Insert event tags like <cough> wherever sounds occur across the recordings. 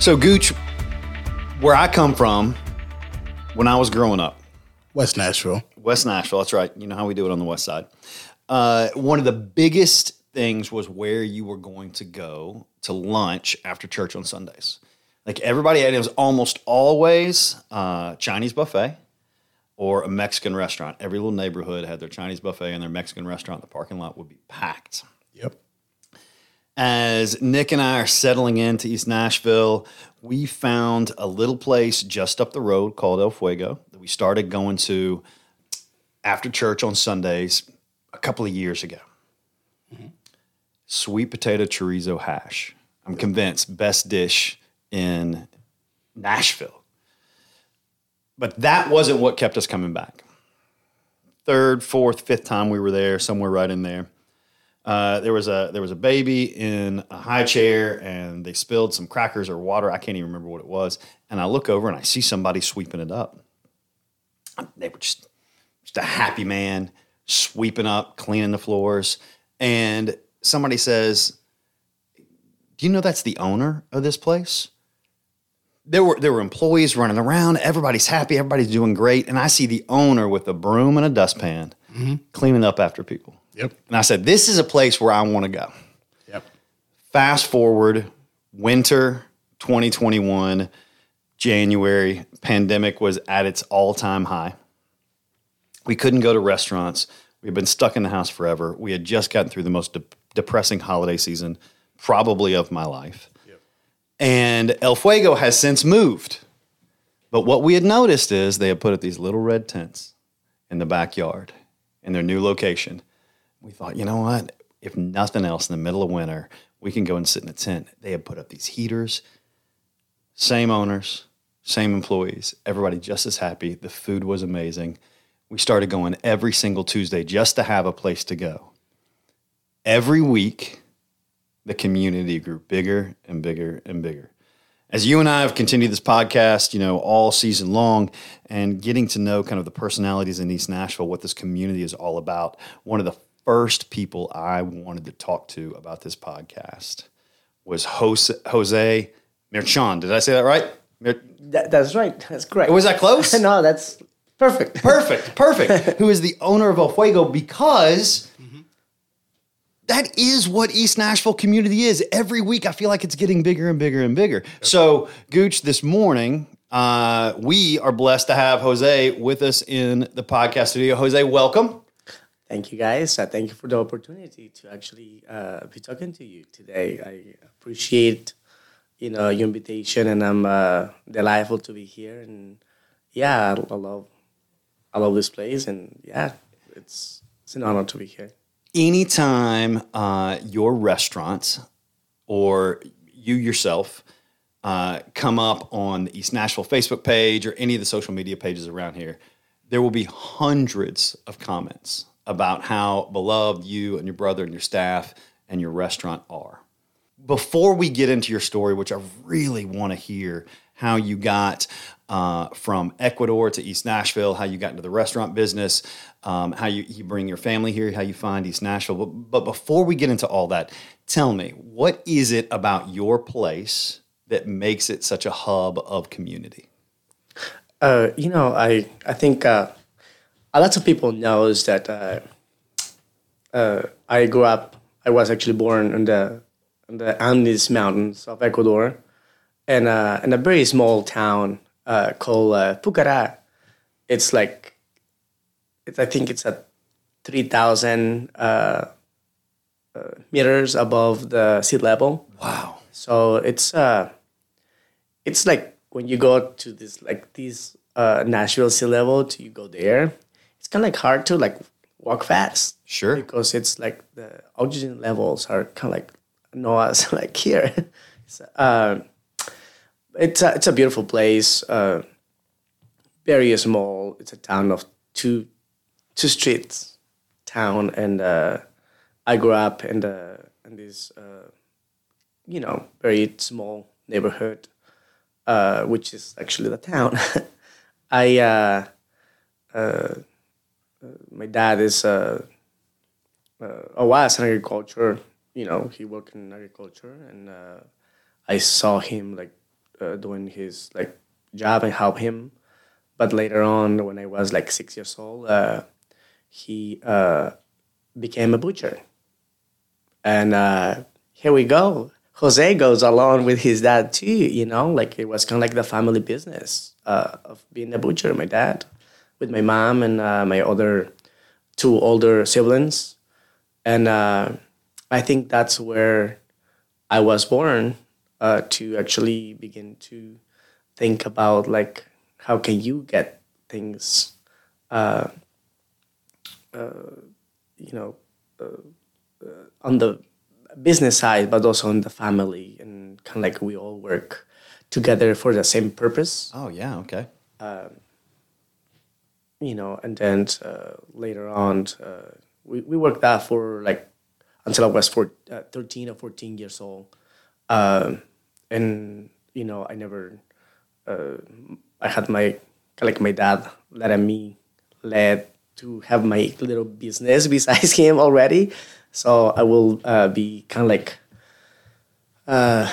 So, Gooch, where I come from, when I was growing up, West Nashville. West Nashville, that's right. You know how we do it on the west side. Uh, one of the biggest things was where you were going to go to lunch after church on Sundays. Like everybody had, it was almost always uh, Chinese buffet or a Mexican restaurant. Every little neighborhood had their Chinese buffet and their Mexican restaurant. The parking lot would be packed. Yep. As Nick and I are settling into East Nashville, we found a little place just up the road called El Fuego that we started going to after church on Sundays a couple of years ago. Sweet potato chorizo hash. I'm convinced best dish in Nashville. But that wasn't what kept us coming back. Third, fourth, fifth time we were there, somewhere right in there. Uh, there was a there was a baby in a high chair, and they spilled some crackers or water. I can't even remember what it was. And I look over and I see somebody sweeping it up. They were just just a happy man sweeping up, cleaning the floors, and somebody says, "Do you know that's the owner of this place?" There were there were employees running around. Everybody's happy. Everybody's doing great, and I see the owner with a broom and a dustpan cleaning up after people. Yep. And I said, This is a place where I want to go. Yep. Fast forward, winter 2021, January, pandemic was at its all time high. We couldn't go to restaurants. We had been stuck in the house forever. We had just gotten through the most de- depressing holiday season, probably of my life. And El Fuego has since moved. But what we had noticed is they had put up these little red tents in the backyard in their new location we thought, you know what? If nothing else, in the middle of winter, we can go and sit in a tent. They had put up these heaters, same owners, same employees, everybody just as happy. The food was amazing. We started going every single Tuesday just to have a place to go. Every week, the community grew bigger and bigger and bigger. As you and I have continued this podcast, you know, all season long and getting to know kind of the personalities in East Nashville, what this community is all about, one of the first people I wanted to talk to about this podcast was Jose, Jose Merchan. Did I say that right? Mer- That, that's right. That's correct. was that close? <laughs> no, that's perfect. perfect, perfect. <laughs> Who is the owner of El Fuego because that is what East Nashville community is. Every week, I feel like it's getting bigger and bigger and bigger. So, Gooch, this morning, uh, we are blessed to have Jose with us in the podcast studio. Jose, welcome. Thank you, guys. Uh, thank you for the opportunity to actually uh, be talking to you today. I appreciate, you know, your invitation, and I'm uh, delightful to be here. And yeah, I, love, I love this place, and yeah, it's it's an honor to be here. anytime uh, your restaurant or you yourself uh, come up on the East Nashville Facebook page or any of the social media pages around here, there will be hundreds of comments about how beloved you and your brother and your staff and your restaurant are. Before we get into your story, which I really want to hear how you got uh, from Ecuador to East Nashville, how you got into the restaurant business, um, how you, you bring your family here, how you find East Nashville. But, but before we get into all that, tell me, what is it about your place that makes it such a hub of community? Uh, you know, I I think uh, a lot of people knows that uh, uh, I grew up. I was actually born in the in the Andes Mountains of Ecuador, and uh, in a very small town uh, called uh, Pucará. It's like, it's I think it's at three thousand uh, uh, meters above the sea level. Wow. So it's uh, it's like when you go to this like this uh, Nashville sea level to you go there, kind of like hard to like walk fast Sure. because it's like the oxygen levels are kind of like Noah's <laughs> like here. so, uh, it's a, it's a beautiful place. Uh, very small. It's a town of two two streets town, and uh, I grew up in the in this uh, you know very small neighborhood, uh, which is actually the town. <laughs> I uh, uh, my dad is a, uh, oh was in agriculture. You know, he worked in agriculture, and uh, I saw him like uh, doing his like job and help him. But later on, when I was like six years old, uh, he uh, became a butcher. And uh, here we go. Jose goes along with his dad too, you know, like it was kind of like the family business uh, of being a butcher. My dad, with my mom and uh, my other two older siblings. And uh, I think that's where I was born uh, to actually begin to think about like how can you get things, uh, uh, you know, uh, on the business side, but also on the family, and kind of like we all work together for the same purpose. Oh yeah, okay. You know, and then uh, later on, uh, we, we worked that for like until I was four, uh, 13 or 14 years old. Um, and, you know, I never, uh, I had my, like my dad letting me led to have my little business <laughs> besides him already. So I will uh, be kind of like, uh,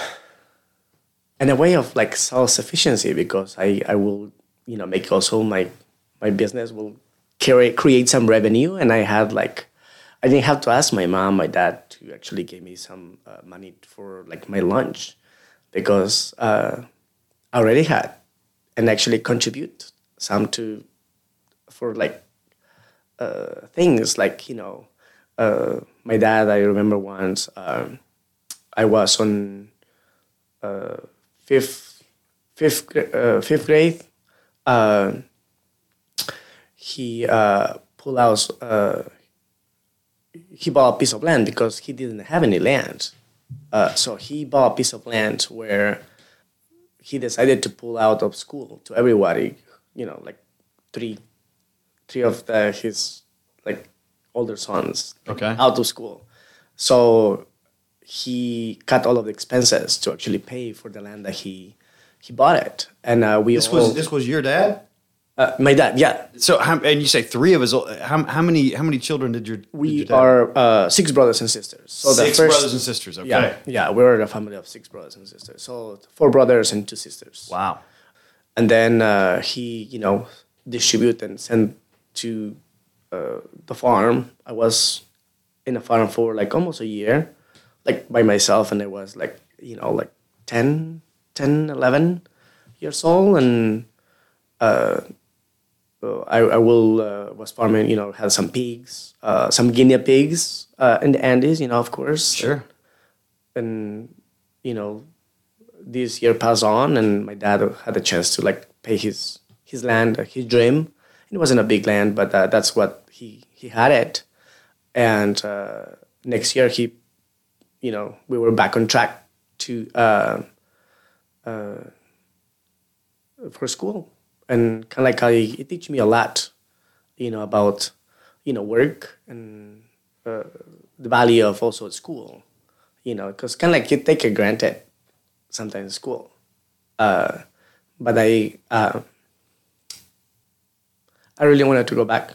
in a way of like self-sufficiency because I, I will, you know, make also my my business will create create some revenue and i had like i didn't have to ask my mom my dad to actually give me some uh, money for like my lunch because uh, i already had and actually contribute some to for like uh, things like you know uh, my dad i remember once um, i was on uh, fifth fifth uh, fifth grade uh, he uh, pulled out. Uh, he bought a piece of land because he didn't have any land. Uh, so he bought a piece of land where he decided to pull out of school to everybody. You know, like three, three of the, his like older sons Okay. out of school. So he cut all of the expenses to actually pay for the land that he he bought it, and uh, we This all, was this was your dad. Uh, my dad. Yeah, So how, and you say three of us. How, how many how many children did your did your we are uh, six brothers and sisters. So six first, brothers and sisters? Okay. Yeah, yeah, we're a family of six brothers and sisters. So four brothers and two sisters. Wow. And then uh, he, you know, distribute and send to uh, the farm. I was in a farm for like almost a year, like by myself, and I was like, you know, like 10, 10 11 years old, and uh, uh, I, I will uh, was farming, you know, had some pigs, uh, some guinea pigs uh, in the Andes, you know, of course. Sure. And you know, this year passed on, and my dad had a chance to like pay his his land, uh, his dream. It wasn't a big land, but uh, that's what he he had it. And uh, next year, he, you know, we were back on track to uh, uh, for school, and kind of like I, it teach me a lot, you know, about you know work and uh, the value of also school, you know, because kind of like you take it granted sometimes school, uh, but I uh, I really wanted to go back,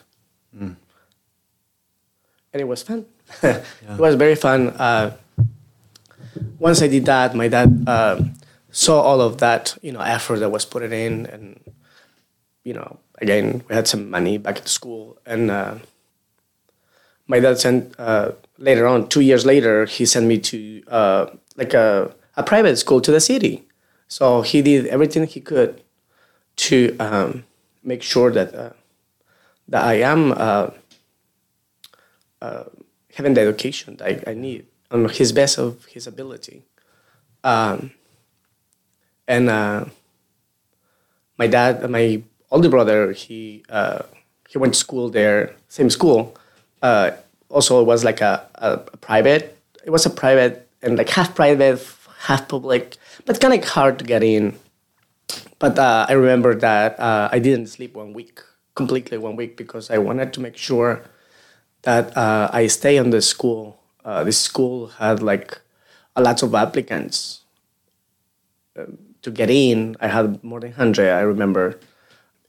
and it was fun. <laughs> <laughs> it was very fun. Uh, once I did that, my dad uh, saw all of that, you know, effort that was put in, and you know, again, we had some money back at school, and uh, my dad sent uh, later on, two years later, he sent me to uh, like a, a private school to the city. So he did everything he could to um, make sure that uh, that I am uh, uh, having the education that I, I need on his best of his ability. Um, and my dad, my older brother, he uh, he went to school there, same school. Uh, also, it was like a, a, a private. It was a private and like half private, half public, but kind of hard to get in. But uh, I remember that uh, I didn't sleep one week, completely one week, because I wanted to make sure that uh, I stay on the school. Uh, this school had like a lot of applicants um, to get in. I had more than 100, I remember.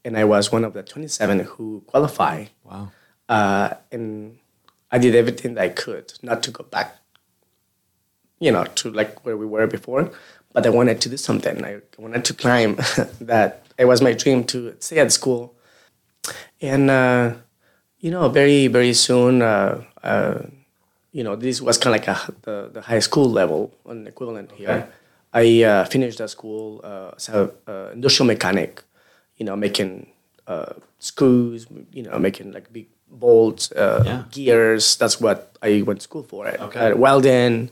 And I was one of the 27 who qualified. Wow. Uh, and I did everything that I could not to go back, you know, to like where we were before, but I wanted to do something. I wanted to climb. <laughs> that it was my dream to stay at school, and uh, you know, very very soon, uh, uh, you know, this was kind of like a, the the high school level, an equivalent here. I uh, finished the school uh, as an uh, industrial mechanic, you know, making uh, screws, you know, making like big bolts, uh, Yeah. gears. That's what I went to school for. Okay. Uh, welding,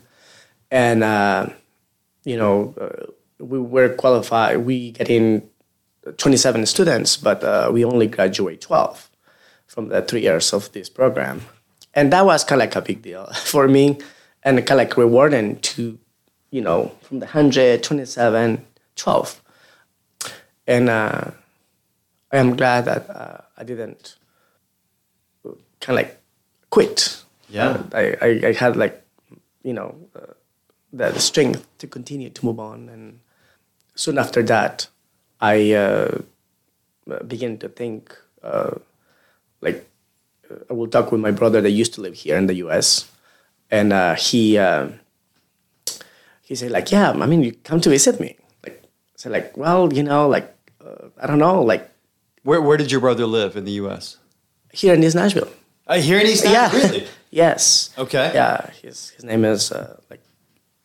and uh, you know, uh, we were qualified. We get in 27 students, but uh, we only graduate 12 from the three years of this program, and that was kind of like a big deal <laughs> for me, and kind of like rewarding to, you know, from the 127, 12, and uh, I am glad that uh, I didn't kind of like quit. Yeah. I, I, I had like, you know, uh, the strength to continue to move on. And soon after that, I uh, began to think, uh, like, I will talk with my brother that used to live here in the U.S. And uh, he uh, he said like, yeah, I mean, you come to visit me. Like, I said like, well, you know, like, uh, I don't know, like Where where did your brother live in the U.S.? here in East Nashville. Uh, here in East Nashville. yeah. Really? <laughs> yes. Okay. Yeah. His his name is uh, like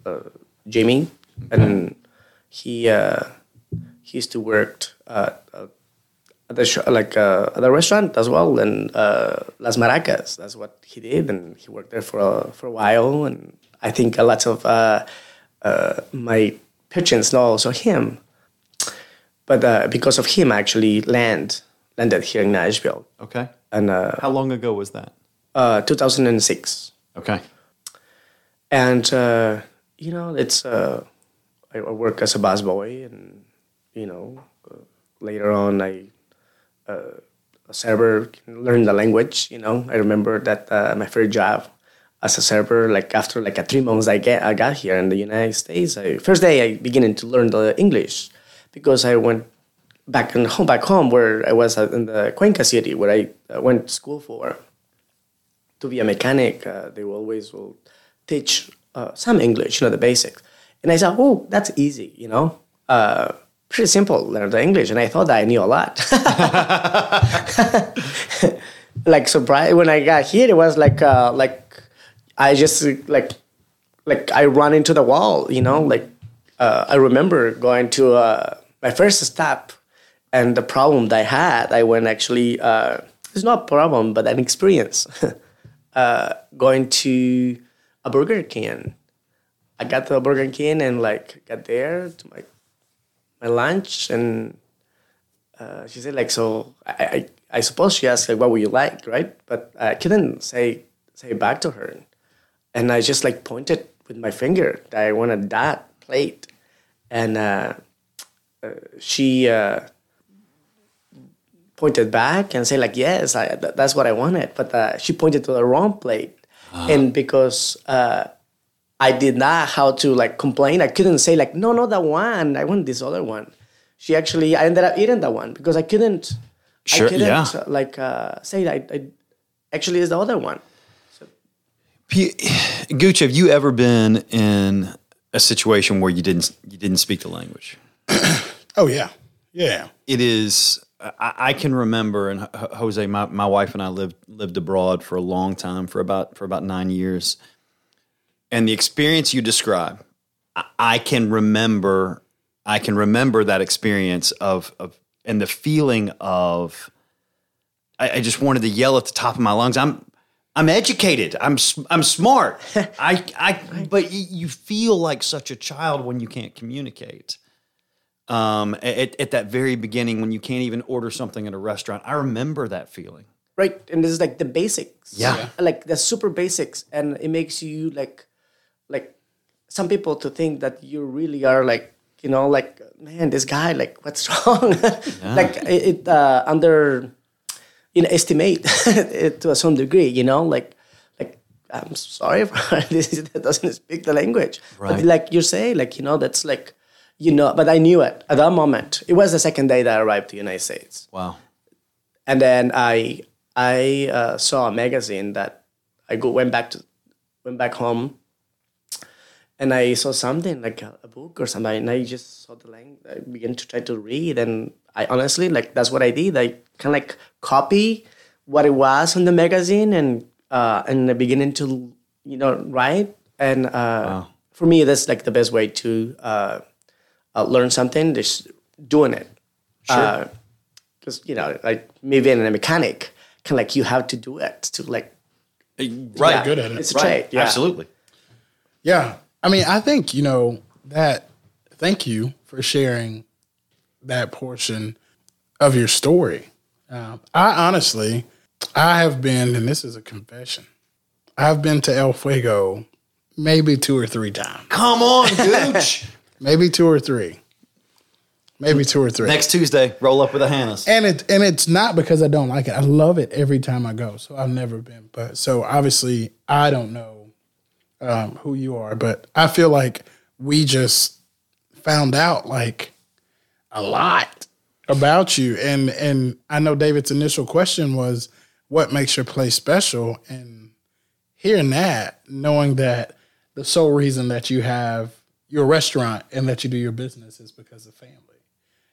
uh, Jamie, and he uh, he used to work uh, uh, at the sh- like uh, at the restaurant as well, and uh, Las Maracas. That's what he did, and he worked there for a, for a while. And I think a lot of uh, uh, my patrons know also him, but uh, because of him, I actually land landed here in Nashville, Okay. and uh, How long ago was that? uh, 2006. Okay. and uh, you know it's uh, I, work as a busboy and you know uh, later on I uh, a server learn the language you know I remember that uh, my first job as a server like after like a three months I get I got here in the United States I, first day I beginning to learn the English because I went back in home <laughs> back home where I was in the Cuenca city where I uh, went to school for to be a mechanic, uh, they will always will teach uh, some English, you know, the basics. And I thought, oh, that's easy, you know, uh, pretty simple, learn the English. And I thought that I knew a lot. <laughs> like surprise when I got here, it was like uh, like I just like like I run into the wall, you know, like uh, I remember going to uh, my first stop and the problem that I had, I went actually, uh, it's not a problem, but an experience. <laughs> uh, going to a Burger King. I got to a Burger King and like got there to my my lunch and uh, she said like so I, I I suppose she asked like what would you like right but I couldn't say say back to her and I just like pointed with my finger that I wanted that plate. And uh, uh, she uh, pointed back and said like yes I, th- that's what I wanted but uh, she pointed to the wrong plate. And because uh, I did not how to like complain I couldn't say like no not that one I want this other one. She actually I ended up eating that one because I couldn't Sure, I couldn't yeah. like uh, say that I, I actually is the other one. P- <sighs> Gooch, have you ever been in a situation where you didn't you didn't speak the language? <clears throat> Oh yeah, yeah. It is. I, I can remember, and H- Jose, my, my wife and I lived lived abroad for a long time, for about for about nine years, and the experience you describe, I, I can remember. I can remember that experience of of and the feeling of. I, I just wanted to yell at the top of my lungs. I'm I'm educated. I'm s- I'm smart. <laughs> I I but you feel like such a child when you can't communicate. Um, at, at that very beginning when you can't even order something at a restaurant, I remember that feeling. right and this is like the basics Yeah. like the super basics and it makes you like like some people to think that you really are like you know like man this guy like what's <laughs> wrong like it, it uh, under you know estimate it <laughs> to a some degree you know like like i'm sorry <laughs> for this that doesn't speak the language Right. but like you say like you know that's like you know but i knew it at that moment it was the second day that i arrived to the united states Wow. and then I I uh, saw a magazine that I go went back to went back home, and I saw something like a, a book or something, and I just saw the language. I began to try to read, and I honestly like that's what I did. I kind of like copy what it was on the magazine, and uh, and I beginning to you know write. And uh, for me, that's like the best way to uh, uh, learn something. Just doing it. Sure. Because you know, like me being a mechanic, kind of like you have to do it to like Right. yeah, good at it. It's a Right. trade. Yeah. Absolutely. Yeah. I mean, I think, you know, that thank you for sharing that portion of your story. Um, I honestly, I have been, and this is a confession, I've been to El Fuego maybe two or three times. Come on, Gooch. <laughs> Maybe two or three. Maybe two or three. Next Tuesday, roll up with the Hannahs. and it and it's not because I don't like it. I love it every time I go. So I've never been, but so obviously I don't know um, who you are, but I feel like we just found out like a lot. About you, and and I know David's initial question was, "What makes your place special?" And hearing that, knowing that the sole reason that you have your restaurant and that you do your business is because of family.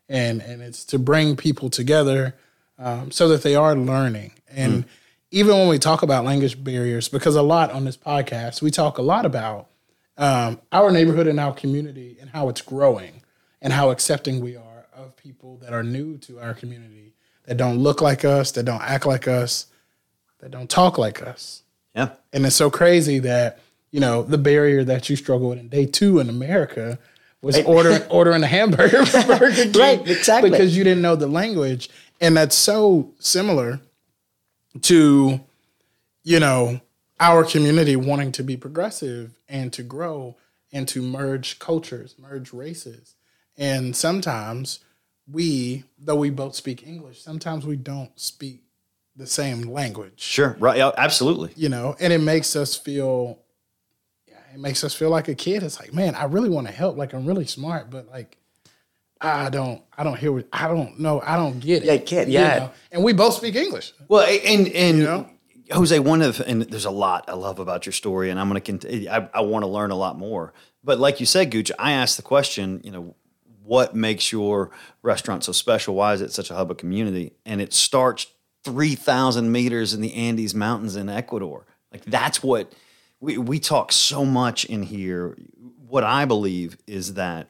And and it's to bring people together um, so that they are learning. And even when we talk about language barriers, because a lot on this podcast, we talk a lot about um, our neighborhood and our community and how it's growing and how accepting we are of people that are new to our community that don't look like us, that don't act like us, that don't talk like us. Yeah. And it's so crazy that, you know, the barrier that you struggle with in day two in America was ordering <laughs> ordering a hamburger from Burger King. Right, exactly. Because you didn't know the language. And that's so similar to, you know, our community wanting to be progressive and to grow and to merge cultures, merge races. And sometimes we, though we both speak English, sometimes we don't speak the same language Sure. Right. Absolutely. you know, and it makes us feel, yeah, it makes us feel like a kid. It's like, man, I really want to help. Like I'm really smart, but like, I don't, I don't hear, what, I don't know, I don't get it. Yeah, kid, you yeah. know? And we both speak English. Well, and and know? Jose, one of and there's a lot I love about your story, and I'm going to continue. I, I want to learn a lot more. But like you said, Gooch, I asked the question. You know, what makes your restaurant so special? Why is it such a hub of community? And it starts three thousand meters in the Andes Mountains in Ecuador. Like that's what we we talk so much in here. What I believe is that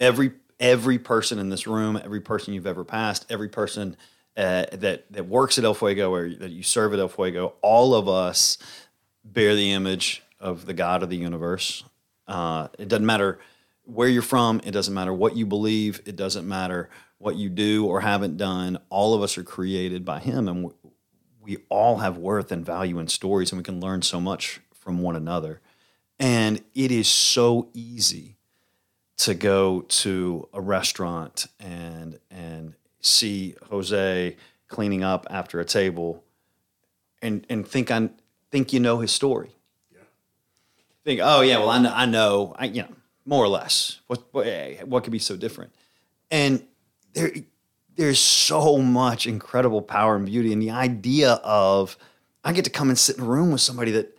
every every person in this room, every person you've ever passed, every person uh, that that works at El Fuego or that you serve at El Fuego, all of us bear the image of the God of the universe. Uh, it doesn't matter where you're from. It doesn't matter what you believe. It doesn't matter what you do or haven't done. All of us are created by Him, and we, we all have worth and value in stories, and we can learn so much from one another. And it is so easy to go to a restaurant and and see Jose cleaning up after a table and and think I think you know his story. Yeah. Think, oh yeah, well I know, I know, I you know, more or less. What what, eh, what could be so different? And there there's so much incredible power and beauty in the idea of I get to come and sit in a room with somebody that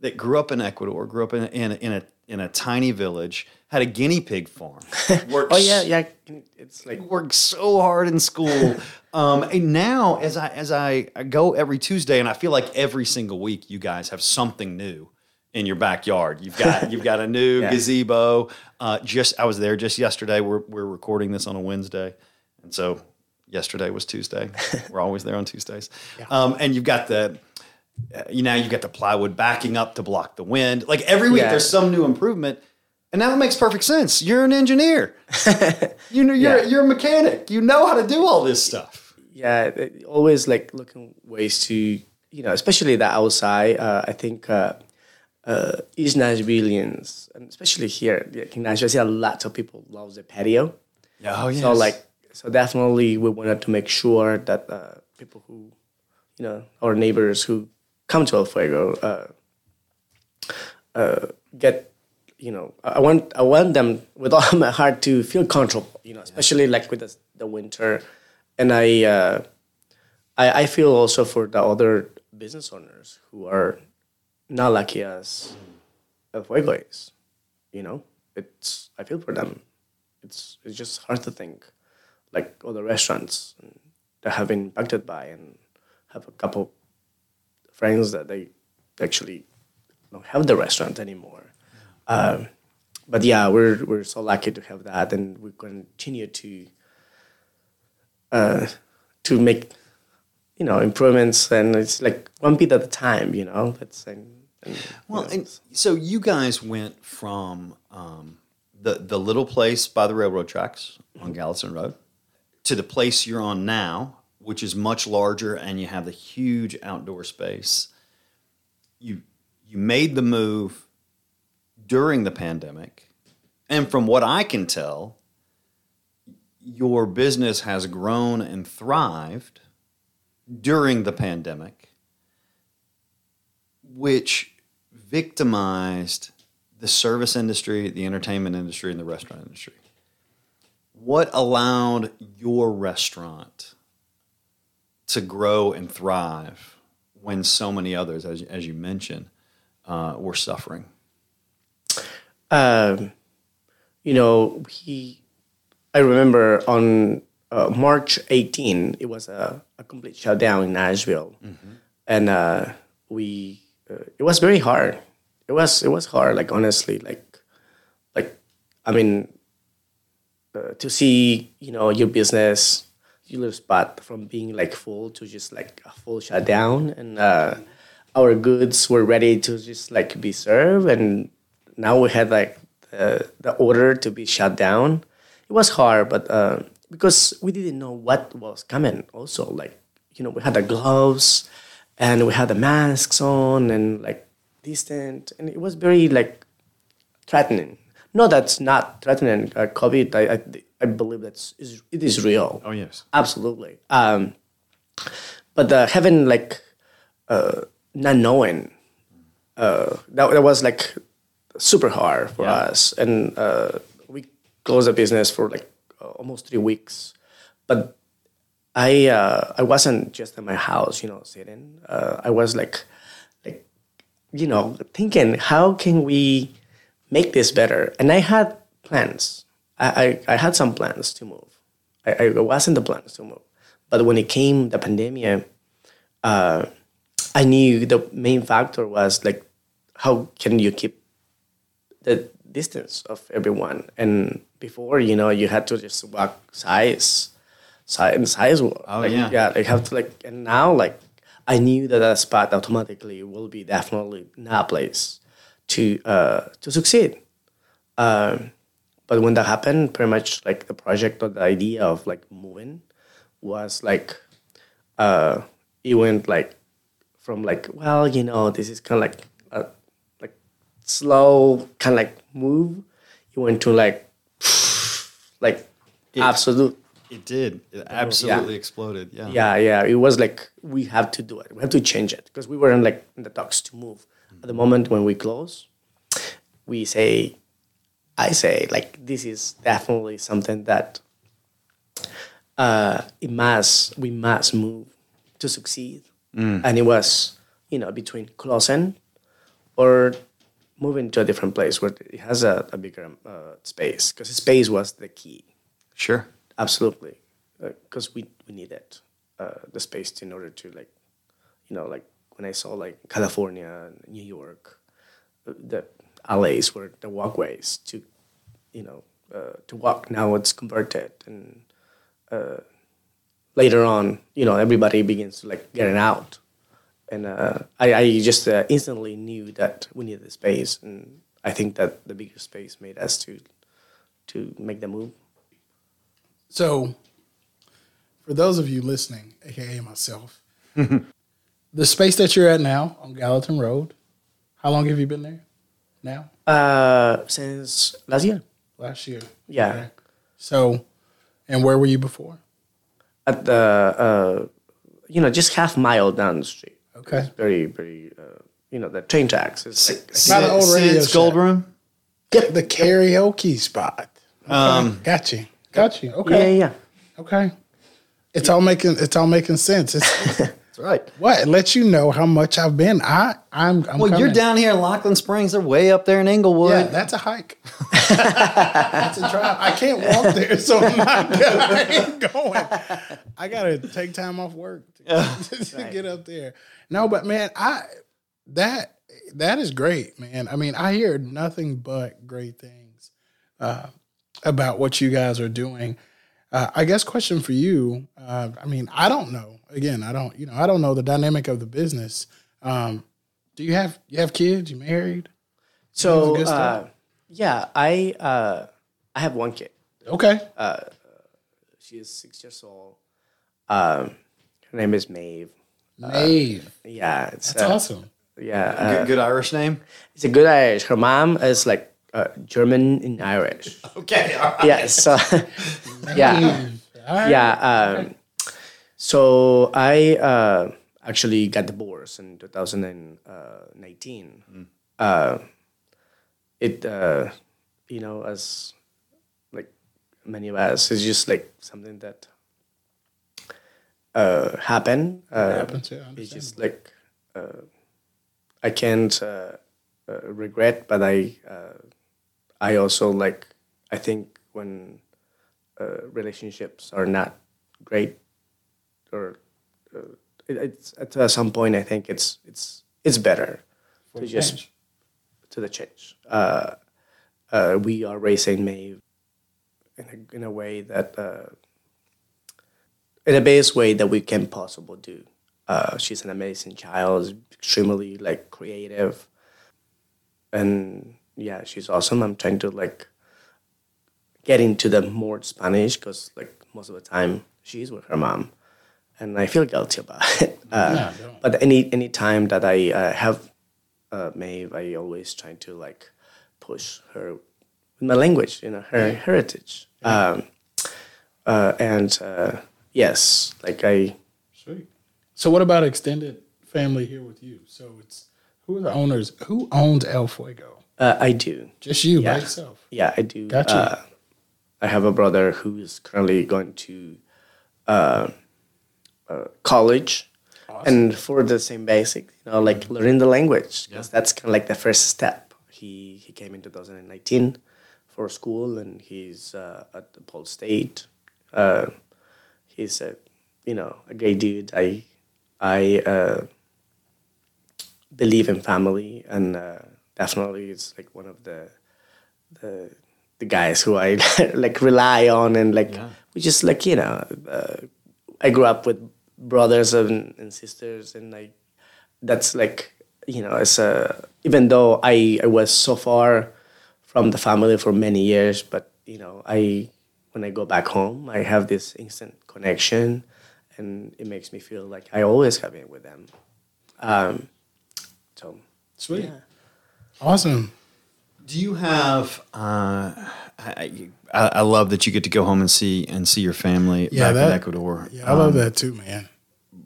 that grew up in Ecuador, grew up in a, in a, in a in a tiny village, had a guinea pig farm. worked <laughs> Oh yeah, yeah. It's like worked so hard in school. <laughs> Um, and now, as I as I, I go every Tuesday, and I feel like every single week, you guys have something new in your backyard. You've got <laughs> you've got a new Yeah. gazebo. Uh, just I was there just yesterday. We're we're recording this on a Wednesday, and so yesterday was Tuesday. <laughs> we're always there on Tuesdays. Um, and you've got the uh, you now you've got the plywood backing up to block the wind. Like every week, Yeah. there's some new improvement. And now it makes perfect sense. You're an engineer. <laughs> you know, you're Yeah. you're a mechanic. You know how to do all this stuff. yeah, always like looking ways to you know, especially the outside. Uh, I think uh, uh, East Nashvillians, and especially here like in Nashville, I see a lot of people love the patio. Yeah, Oh yes. So like, so definitely we wanted to make sure that uh, people who, you know, our neighbors who come to El Fuego, uh, uh, get, you know, I want I want them with all <laughs> my heart to feel comfortable, you know, especially like with the, the winter, and I, uh, I I feel also for the other business owners who are not lucky as El Fuego is. you know, it's I feel for them. It's it's just hard to think, like all the restaurants that have been impacted by, and have a couple friends that they actually don't have the restaurant anymore. Um, but yeah, we're we're so lucky to have that, and we continue to uh, to make you know improvements, and it's like one bit at a time. You know, that's and, and Well, and so you guys went from um, the the little place by the railroad tracks on Gallatin Road to the place you're on now, which is much larger, and you have the huge outdoor space. You you made the move during the pandemic, and from what I can tell, your business has grown and thrived during the pandemic which victimized the service industry, the entertainment industry, and the restaurant industry. What allowed your restaurant to grow and thrive when so many others, as, as you mentioned, uh, were suffering? um, you know, he, I remember on uh, March 18, it was a, a complete shutdown in Nashville. And uh, we, uh, it was very hard. It was, it was hard, like, honestly, like, like, I mean, uh, to see, you know, your business, your little spot from being like full to just like a full shutdown. And uh, our goods were ready to just like be served. And now we had like the, the order to be shut down. It was hard, but uh, because we didn't know what was coming. Also, like you know, we had the gloves and we had the masks on and like distant, and it was very like threatening. No, that's not threatening. Uh, COVID, I, I I believe that's is it is real. Oh, yes. Absolutely. Um, but uh, having like uh, not knowing uh, that, that was like super hard for Yeah. us, and uh, we closed the business for like uh, almost three weeks. But I uh, I wasn't just in my house, you know, sitting. Uh, I was like like you know thinking how can we make this better, and I had plans. I, I, I had some plans to move. I, I wasn't the plans to move. But when it came the pandemic, uh, I knew the main factor was like, how can you keep the distance of everyone? And before, you know, you had to just walk size, size and size. walk. Oh, like, yeah. yeah. Like have to like, and now like, I knew that that spot automatically will be definitely not a place to uh, to succeed. Um, but when that happened, pretty much like the project or the idea of like moving was like uh it went like from like well you know this is kind of like a like slow kind of like move it went to like <sighs> like absolute It did. It absolutely exploded. Yeah. yeah yeah it was like we have to do it we have to change it because we were in like in the talks to move at the moment when we close we say i say like this is definitely something that uh it must we must move to succeed and it was you know between closing or moving to a different place where it has a, a bigger uh, space because space was the key Sure. Absolutely. Because we we needed uh, the space in order to like you know like when i saw like california and new york uh, the allays were the walkways to you know uh, to walk. Now it's converted and uh, later on you know everybody begins to like getting out. And uh, I, I just uh, instantly knew that we needed the space and i think that the bigger space made us to to make the move So, for those of you listening, aka myself, <laughs> the space that you're at now on Gallatin Road, how long have you been there? Now, Uh, since last year. last year. Yeah. Okay. So, and where were you before? At the, uh, you know, just half mile down the street. Okay. It's very, very, uh, you know, the train tracks. It's like, Not an old radio Sid's Gold shack. Room. The karaoke spot. Um, got you. Got you. Okay. yeah, yeah. Okay. It's all making it's all making sense. It's <laughs> It's right. What? It lets you know how much I've been. I I'm, I'm Well, you're down here in Lockeland Springs. They're way up there in Inglewood. Yeah, that's a hike. <laughs> that's a drive. I can't walk there, so I'm not <laughs> I ain't going. I gotta take time off work to, to get up there. No, but man, I that that is great, man. I mean, I hear nothing but great things uh, about what you guys are doing. Uh, I guess question for you. Uh, I mean, I don't know. Again, I don't. You know, I don't know the dynamic of the business. Um, do you have you have kids? You married? So good stuff. uh, yeah, I uh, I have one kid. Okay. She is six years old. Um, her name is Maeve. Maeve. Yeah, it's That's uh, awesome. yeah, uh, Good, good Irish name. it's a good Irish. Her mom is like uh, German and Irish. <laughs> Okay. all right. Yeah, so <laughs> yeah, All right. yeah. Um, so I uh, actually got divorced in 2019. Uh, it, uh, you know, as like many of us, it's just like something that uh, happened. Uh, happens, yeah, it's just like uh, I can't uh, uh, regret, but I uh, I also like I think when uh, relationships are not great or uh, it, it's at some point I think it's it's it's better to just to the change. Uh, uh, we are raising Maeve in a, in a way that uh, in the best way that we can possibly do. Uh, she's an amazing child, extremely like creative, and yeah, she's awesome. I'm trying to like get into the more Spanish because like most of the time she's with her mom, and I feel guilty about <laughs> it. Uh, No, but any any time that I uh, have uh, Maeve, I always try to like push her with my language, you know, her heritage. Um, uh, and uh, yes, like I Sweet. So, what about extended family here with you? So, it's who are the owners? Who owns El Fuego? Uh, I do. Just you by Yeah. yourself. Yeah, I do. Gotcha. Uh, I have a brother who is currently going to uh, uh, college, and for the same basic, you know, like learning the language, because that's kind of like the first step. He he came in 2019 for school, and he's uh, at the Vol State. Uh, he's a you know a great dude. I I uh, believe in family, and uh, definitely it's like one of the the the guys who I <laughs> like rely on, and like we just like you know, uh, I grew up with brothers and, and sisters, and like that's like you know, as a even though I I was so far from the family for many years, but you know, I when I go back home, I have this instant connection, and it makes me feel like I always have been with them. Um, so Sweet. Awesome. Do you have? Uh, I, I I love that you get to go home and see and see your family Yeah, back that- in Ecuador. Yeah, I love that too, man.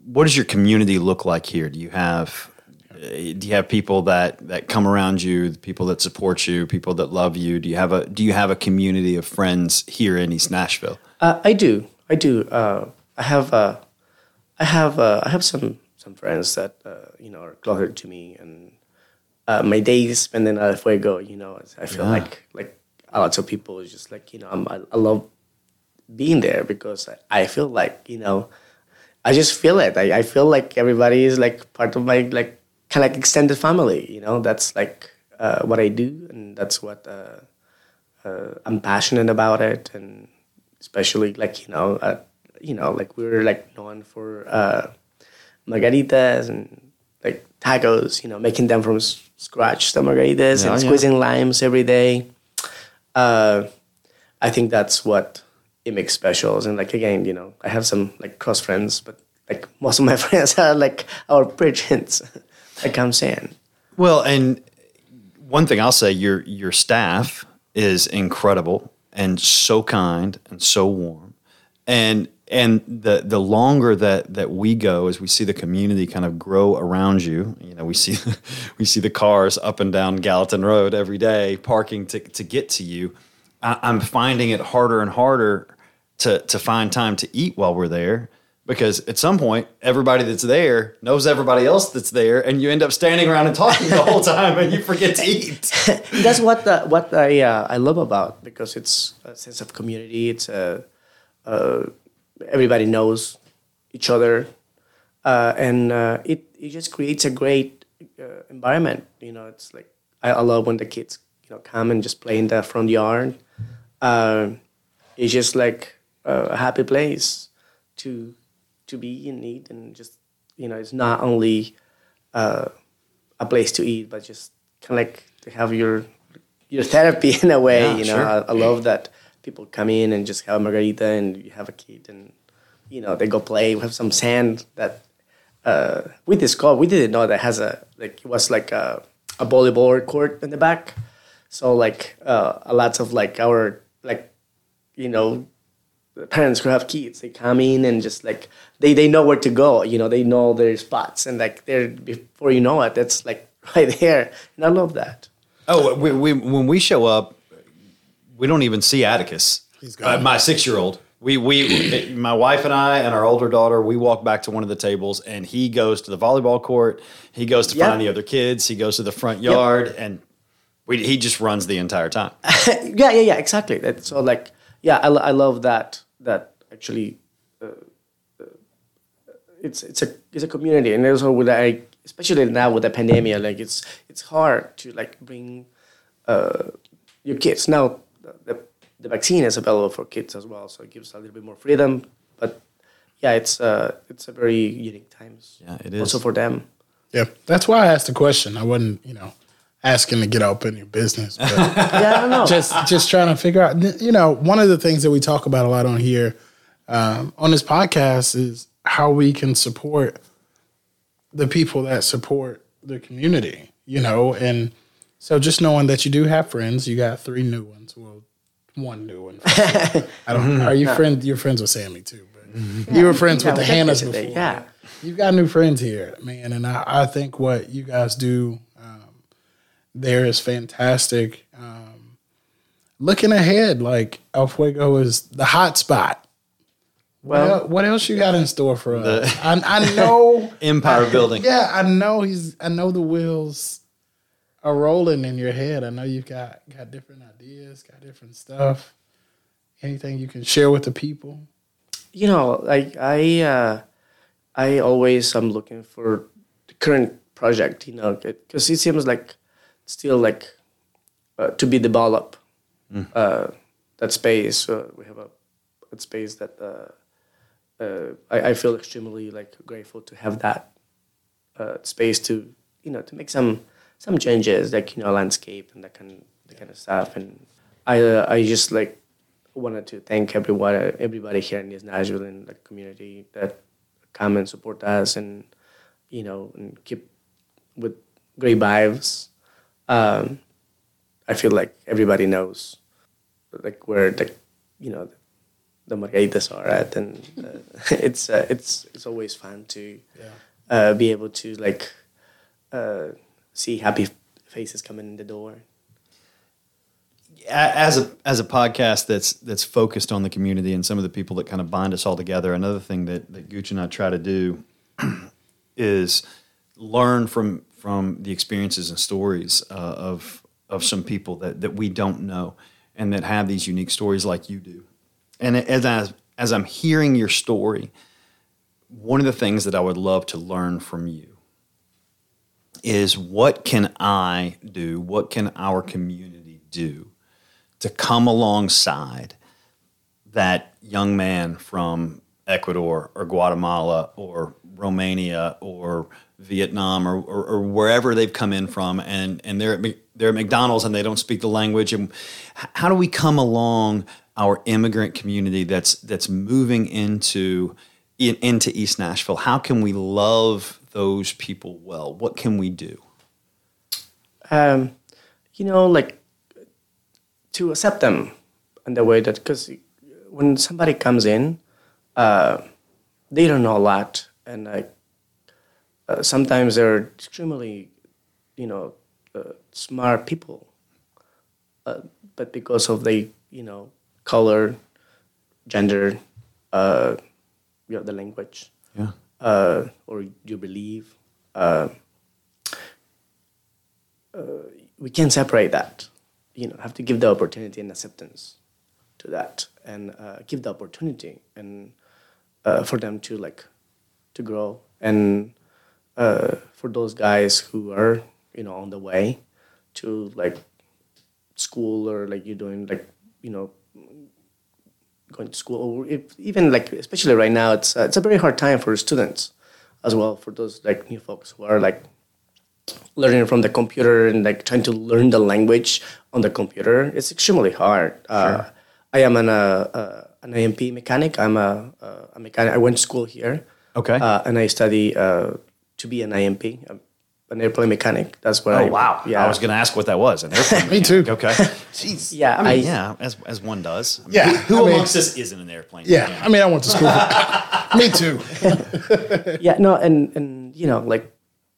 what does your community look like here? Do you have uh, do you have people that that come around you, people that support you, people that love you? Do you have a do you have a community of friends here in East Nashville? Uh, I do. I do. Uh, I have. Uh, I have. Uh, I have some some friends that uh, you know are closer to me, and uh, my days spent in El Fuego. You know, I feel Yeah. like like a lot of people is just like you know I'm, I, I love being there because I, I feel like you know I just feel it. I, I feel like everybody is like part of my like kind of like extended family. You know, that's like uh, what I do, and that's what uh, uh, I'm passionate about it, and especially like you know, uh, you know, like we're like known for uh, margaritas and like tacos. You know, making them from scratch, the margaritas, Yeah, and yeah. squeezing limes every day. Uh, I think that's what it makes specials. And like again, you know, I have some like close friends, but like most of my <laughs> friends are like our pigeons, <laughs> like I'm saying. Well, and one thing I'll say, your your staff is incredible and so kind and so warm, and and the the longer that that we go as we see the community kind of grow around you, you know, we see <laughs> we see the cars up and down Gallatin Road every day parking to to get to you. I, I'm finding it harder and harder to to find time to eat while we're there because at some point everybody that's there knows everybody else that's there and you end up standing around and talking the whole time and you forget to eat <laughs> That's what the, what I uh, I love about because it's a sense of community. It's a uh, everybody knows each other, uh, and uh, it it just creates a great uh, environment. You know, it's like I, I love when the kids you know come and just play in the front yard. Uh, it's just like a happy place to to be and eat, and just you know, it's not only uh, a place to eat, but just kind of like to have your your therapy <laughs> in a way. Yeah, you know, sure. I, I love that people come in and just have a margarita, and you have a kid, and you know they go play. We have some sand that uh, we discovered. We didn't know that has a like it was like a, a volleyball court in the back. So like uh, a lot of like our like you know parents who have kids they come in and just like they they know where to go you know they know their spots and like they're before you know it that's like <laughs> right there and i love that oh we, we, when we show up we don't even see atticus. He's gone. uh, my six-year-old. We, we <clears throat> my wife and i and our older daughter we walk back to one of the tables and he goes to the volleyball court. He goes to Yeah. find the other kids. He goes to the front yard and we, he just runs the entire time. <laughs> Yeah yeah yeah exactly. So like yeah i, I love that that actually uh, uh, it's it's a it's a community and also with like especially now with the pandemic like it's it's hard to like bring uh, your kids. Now the, the, the vaccine is available for kids as well so it gives a little bit more freedom but yeah it's uh it's a very unique times Yeah, it is. also for them Yeah, that's why I asked the question. I wasn't, you know, asking to get up in your business, but <laughs> yeah i don't know just just trying to figure out. You know, one of the things that we talk about a lot on here, um, on this podcast, is how we can support the people that support the community. You know, and so just knowing that you do have friends, you got three new ones. Well, one new one. <laughs> I don't. Are you friends? You're friends with Sammy too, but you were friends Yeah, with the we Hannahs definitely, before. yeah. You've got new friends here, man, and I, I think what you guys do um, there is fantastic. Um, looking ahead, like El Fuego is the hot spot. Well, Well- what, what else you got in store for us? I, I know, <laughs> empire building yeah, I know he's. I know the wheels are rolling in your head. I know you've got got different ideas, got different stuff. Anything you can share with the people? you know, like I, uh, I always am looking for the current project, you know, because it seems like still like uh, to be developed. Uh, that space, uh, we have a, a space that uh, uh, I, I feel extremely like grateful to have that uh, space to you know to make some some changes, like you know landscape and that kind that kind of stuff. And I uh, I just like wanted to thank everyone, everybody here in East Nashville and the community that come and support us and you know and keep with great vibes. Um, I feel like everybody knows like where the you know the margaritas are at, and uh, <laughs> it's uh, it's it's always fun to uh, be able to like uh, see happy faces coming in the door. As a as a podcast that's that's focused on the community and some of the people that kind of bind us all together. Another thing that that Gooch and I try to do <clears throat> is learn from from the experiences and stories uh, of of some people that that we don't know and that have these unique stories like you do. And as I, as I'm hearing your story, one of the things that I would love to learn from you is what can I do? What can our community do to come alongside that young man from Ecuador or Guatemala or Romania or Vietnam or, or, or wherever they've come in from and, and they're, at, they're at McDonald's and they don't speak the language. And how do we come along our immigrant community that's, that's moving into, in, into East Nashville? How can we love those people well? What can we do? um, you know, like to accept them in the way that because when somebody comes in, uh, they don't know a lot, and like uh, sometimes they're extremely, you know, uh, smart people, uh, but because of the you know, color, gender, uh, you know, the language Yeah. uh, or you believe. Uh, uh, we can't separate that. You know, have to give the opportunity and acceptance to that, and uh, give the opportunity and uh, for them to like to grow, and uh, for those guys who are you know on the way to like school or like you're doing like you know going to school or if, even like especially right now it's uh, it's a very hard time for students as well for those like new folks who are like learning from the computer and like trying to learn the language on the computer. It's extremely hard. Uh, i am an uh, uh, an A&P mechanic. I'm a, uh, a mechanic. I went to school here. Okay. uh, and i study uh, to be an um, an airplane mechanic that's what oh I, wow. yeah I was going to ask what that was. An airplane <laughs> Me too. Okay. <laughs> Jeez. Yeah, I mean, I- yeah, as as one does. I mean, Yeah, Who, who I mean- amongst us isn't an airplane? Yeah, mechanic? I mean, I went to school. For, <laughs> me too. yeah no and and you know like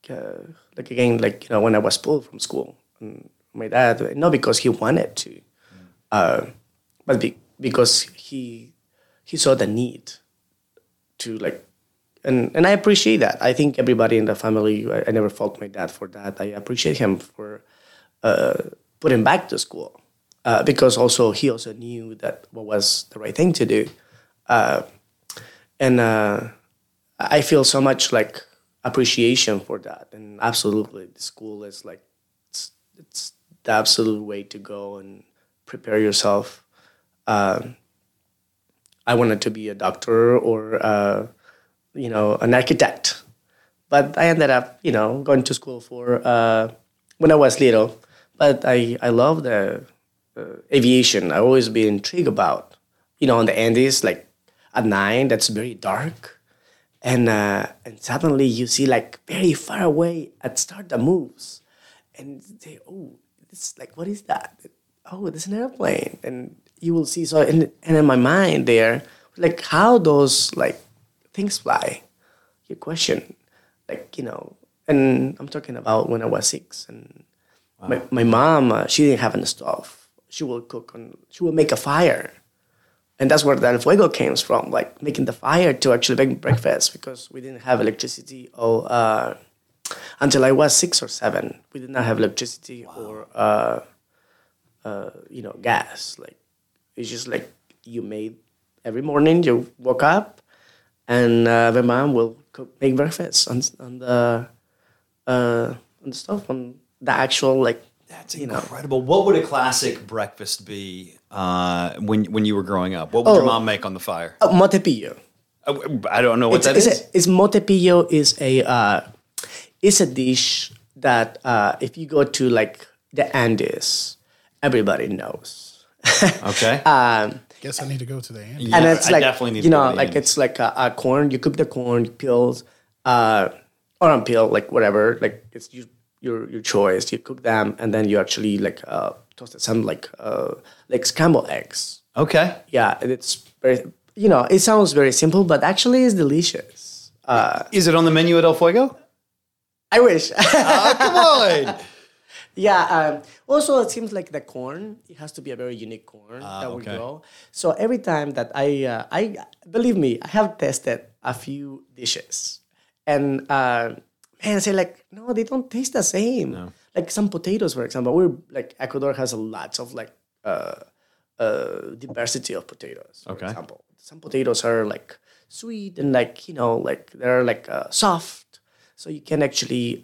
uh, like again like you know when i was pulled from school and my dad not because he wanted to uh, but be, because he he saw the need to like and and i appreciate that. I think everybody in the family i, I never fault my dad for that. I appreciate him for uh, putting back to school uh, because also he also knew that what was the right thing to do. Uh, and uh, I feel so much like appreciation for that, and absolutely, the school is like it's, it's the absolute way to go and prepare yourself. Um, I wanted to be a doctor or uh, you know an architect, but I ended up you know going to school for uh, when I was little. But I I love the uh, aviation. I always been intrigued about you know on the Andes like at night that's very dark. And uh, and suddenly you see like very far away at start the moves. And say oh it's like what is that? Oh there's an airplane. And you will see so and, and in my mind there like how those like things fly your question like you know and i'm talking about when i was six and my, my mom uh, she didn't have a stove she will cook on she will make a fire and that's where the Fuego came from, like making the fire to actually make breakfast because we didn't have electricity or uh, until I was six or seven. We did not have electricity or uh, uh, you know gas. Like it's just like you made every morning. You woke up, and uh, my mom will cook, make breakfast on on the uh, on the stove on the actual like That's you know. incredible. What would a classic breakfast be uh, when when you were growing up? What would your Oh. mom make on the fire? uh, mote pillo. Uh, I don't know what it's, that it's is. A, it's mote pillo is a uh, it's a dish that uh, if you go to like the Andes, everybody knows. <laughs> Okay. Guess I need to go to the end. Yeah, and it's I like definitely need you to go know to like Andes. it's like a, a corn. You cook the corn, peels, uh, or unpeel, like whatever. Like it's you, your your choice. You cook them, and then you actually like uh, toast some like uh, like scrambled eggs. okay. Yeah, and it's very you know it sounds very simple, but actually it's delicious. Uh, Is it on the menu at El Fuego? I wish. Oh, come on. <laughs> Yeah. Um, also, it seems like the corn. It has to be a very unique corn Ah, that we okay. grow. So every time that I, uh, I believe me, I have tested a few dishes, and uh, man, I say like, no, they don't taste the same. Like some potatoes, for example, we're like Ecuador has a lot of like uh, uh, diversity of potatoes. For Okay. example, some potatoes are like sweet and like you know like they're like uh, soft, so you can actually.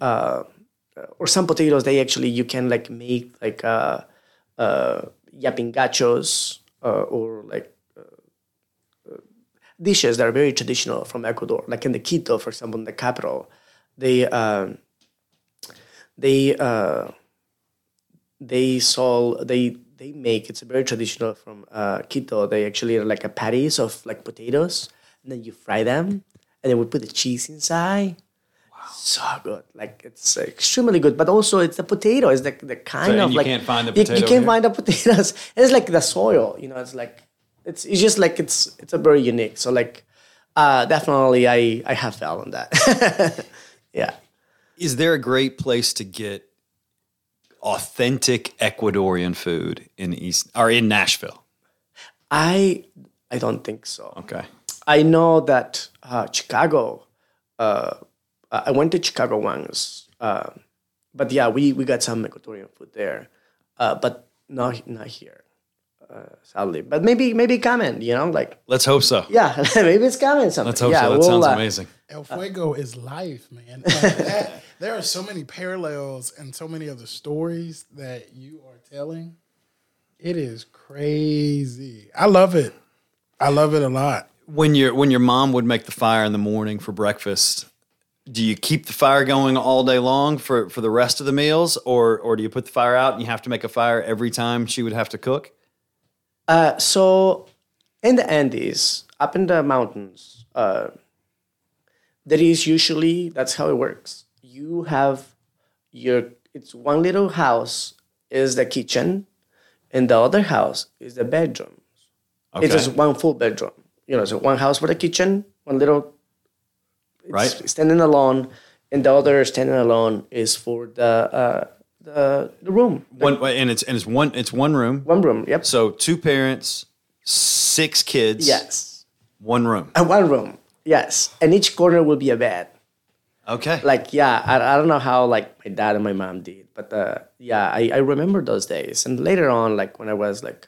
Uh, uh, or some potatoes they actually you can like make like uh uh llapingachos uh, or like uh, uh, dishes that are very traditional from Ecuador like in the Quito for example in the capital they um they uh they sold they they make it's a very traditional from uh, Quito. They actually are like a patties of like potatoes, and then you fry them, and then we put the cheese inside. So good, like it's extremely good. But also, it's the potato. It's like the kind and of you like can't find the potato You, can't here? find the potatoes. <laughs> It's like the soil. You know, it's like it's it's just like it's it's a very unique. So like, uh, definitely, I I have on that. <laughs> yeah. Is there a great place to get authentic Ecuadorian food in East or in Nashville? I I don't think so. Okay. I know that uh, Chicago. Uh, I went to Chicago once, uh, but yeah, we, we got some Ecuadorian food there, uh, but not not here, uh, sadly. But maybe maybe coming, you know, like Let's hope so. yeah, <laughs> maybe it's coming. Something. Let's hope yeah, so. That we'll, sounds uh, amazing. El Fuego is life, man. <laughs> Like that- there are so many parallels and so many of the stories that you are telling. It is crazy. I love it. I love it a lot. When your when your mom would make the fire in the morning for breakfast, do you keep the fire going all day long for, for the rest of the meals, or or do you put the fire out and you have to make a fire every time she would have to cook? Uh, so in the Andes, up in the mountains, uh, there is usually that's how it works. You have your it's one little house is the kitchen, and the other house is the bedroom. Okay. It's just one full bedroom. You know, so one house for the kitchen, one little Right. standing alone, and the other standing alone is for the uh, the the room, One and it's and it's one it's one room. one room. Yep. So two parents, six kids. Yes. One room. And one room. Yes. And each corner will be a bed. Okay. Like, yeah, I, I don't know how like my dad and my mom did, but uh, yeah, I, I remember those days. And later on, like when I was like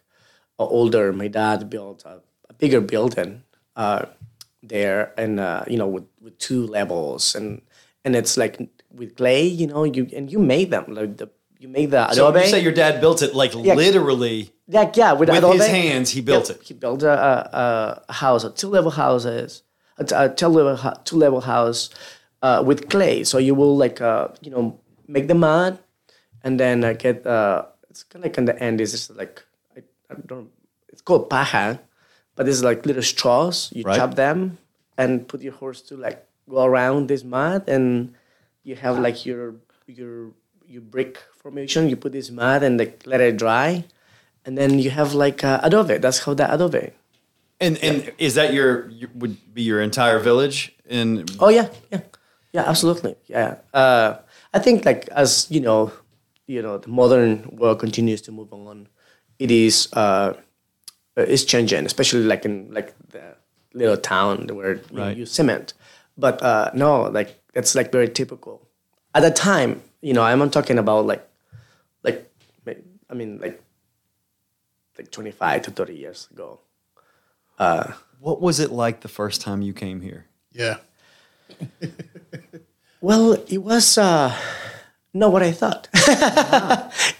older, my dad built a, a bigger building uh, there, and uh, you know, with, with two levels, and and it's like with clay, you know, you and you made them like the you made the so adobe. you say your dad built it like literally like yeah, with, with his hands. He built Yep, it. He built a, a, a house, a two level houses, a, two level two level house uh, with clay. So you will like uh, you know make the mud, and then uh, get uh, it's kind of like in the end is just like I, I don't it's called paja, but it's like little straws. You Right. chop them and put your horse to like go around this mud, and you have like your your your brick formation. You put this mud and like let it dry and then you have like uh, adobe. That's how the adobe. And and is that your, your would be your entire village? In Oh yeah, yeah, yeah, absolutely, yeah. Uh, I think like as you know, you know, the modern world continues to move on. It is uh, it's changing, especially like in like the little town where you use cement. But uh, no, like that's like very typical. At the time, you know, I'm not talking about like, like, I mean, like, like 25 to 30 years ago. what was it like the first time you came here? Yeah. <laughs> Well, it was uh, not what I thought. <laughs>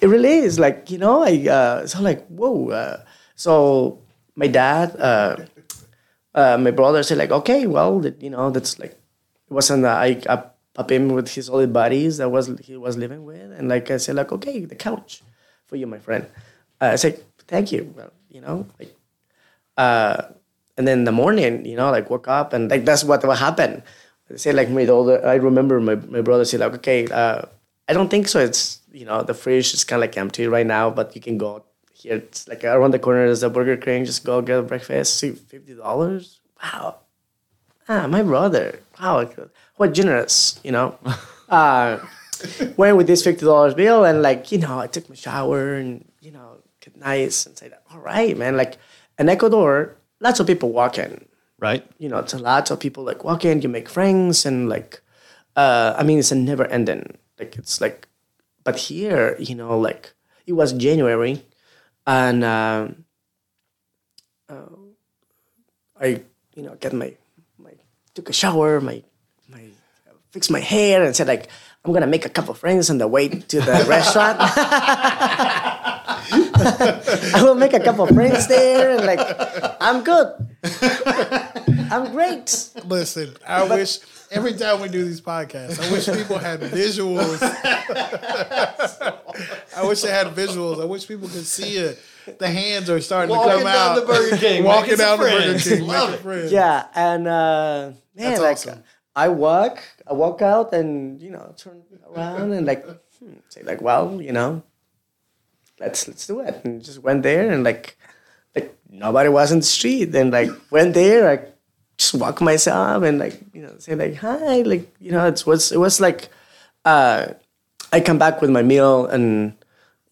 it really is. Like you know, I uh, so like whoa. Uh, so my dad, uh, uh, my brother said like, okay, well, you know, that's like it wasn't. Uh, I I up him with his old buddies that was he was living with, and like I said like, okay, the couch for you, my friend. Uh, I said thank you. Well, you know, like uh, and then in the morning, you know, like woke up and like that's what what happened. I say like my older, I remember my, my brother said like, okay, uh, I don't think so. It's you know the fridge is kind of like empty right now, but you can go here. It's like around the corner is a Burger King. Just go get a breakfast. See fifty dollars. Wow. Ah, my brother. Wow, what generous, you know. <laughs> uh, went with this fifty dollars bill and like you know I took my shower and you know get nice and say that all right man like in Ecuador lots of people walking Right. you know it's a lot of people like walk in you make friends and like uh, I mean it's a never ending like it's like but here you know like it was January and um, uh, I you know get my my took a shower my my fixed my hair and said like I'm gonna make a couple friends on the way to the restaurant. <laughs> <laughs> I will make a couple of friends there and like I'm good. I'm great. Listen, I wish every time we do these podcasts, I wish people had visuals. <laughs> I wish they had visuals. I wish people could see it. The hands are starting Walking to come down out. the Burger King, Walking down some the Burger. King, Love it. friends. Yeah, and uh, man, That's like awesome. I walk, I walk out, and you know, turn around and like hmm, say like, well, you know, let's let's do it, and just went there and like like nobody was in the street, and like went there, I just walk myself and like you know say like hi, like you know, it was it was like uh, I come back with my meal and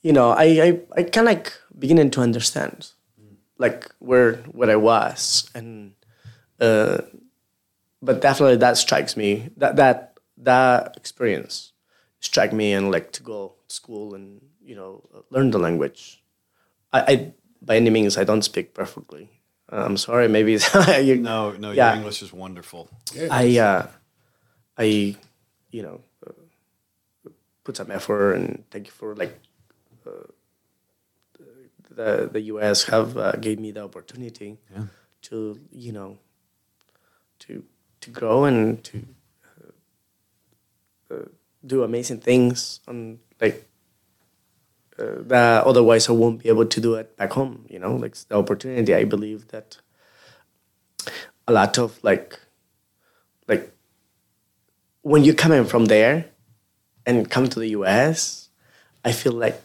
you know I I, I kind of like beginning to understand like where where I was and uh, but definitely that strikes me. That that that experience struck me and like to go to school and you know learn the language. I, I by any means I don't speak perfectly. Uh, I'm sorry. Maybe <laughs> you, No, no, Yeah. your English is wonderful. I uh, I you know uh, put some effort and thank you for like uh, the the U.S. have uh, gave me the opportunity to you know to to grow and to uh, uh, do amazing things on like uh, that otherwise I won't be able to do it back home. You know, like the opportunity. I believe that a lot of like like when you come in from there and come to the US, I feel like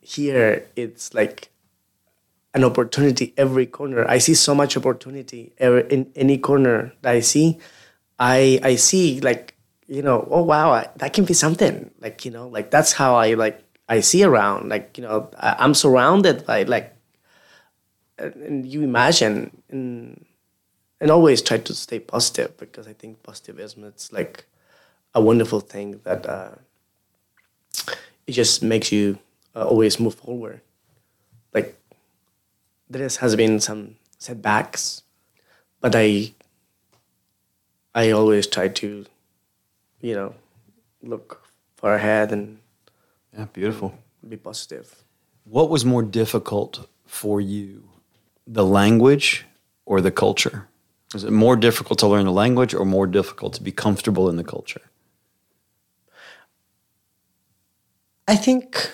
here it's like an opportunity every corner. I see so much opportunity in any corner that I see. I I see like you know oh wow I, that can be something like you know like that's how I like I see around like you know I, I'm surrounded by like and and you imagine and and always try to stay positive because I think positivism it's like a wonderful thing that uh, it just makes you uh, always move forward. Like there has been some setbacks, but I I always try to, you know, look far ahead and Yeah, beautiful. be positive. What was more difficult for you, the language or the culture? Was it more difficult to learn the language or more difficult to be comfortable in the culture? I think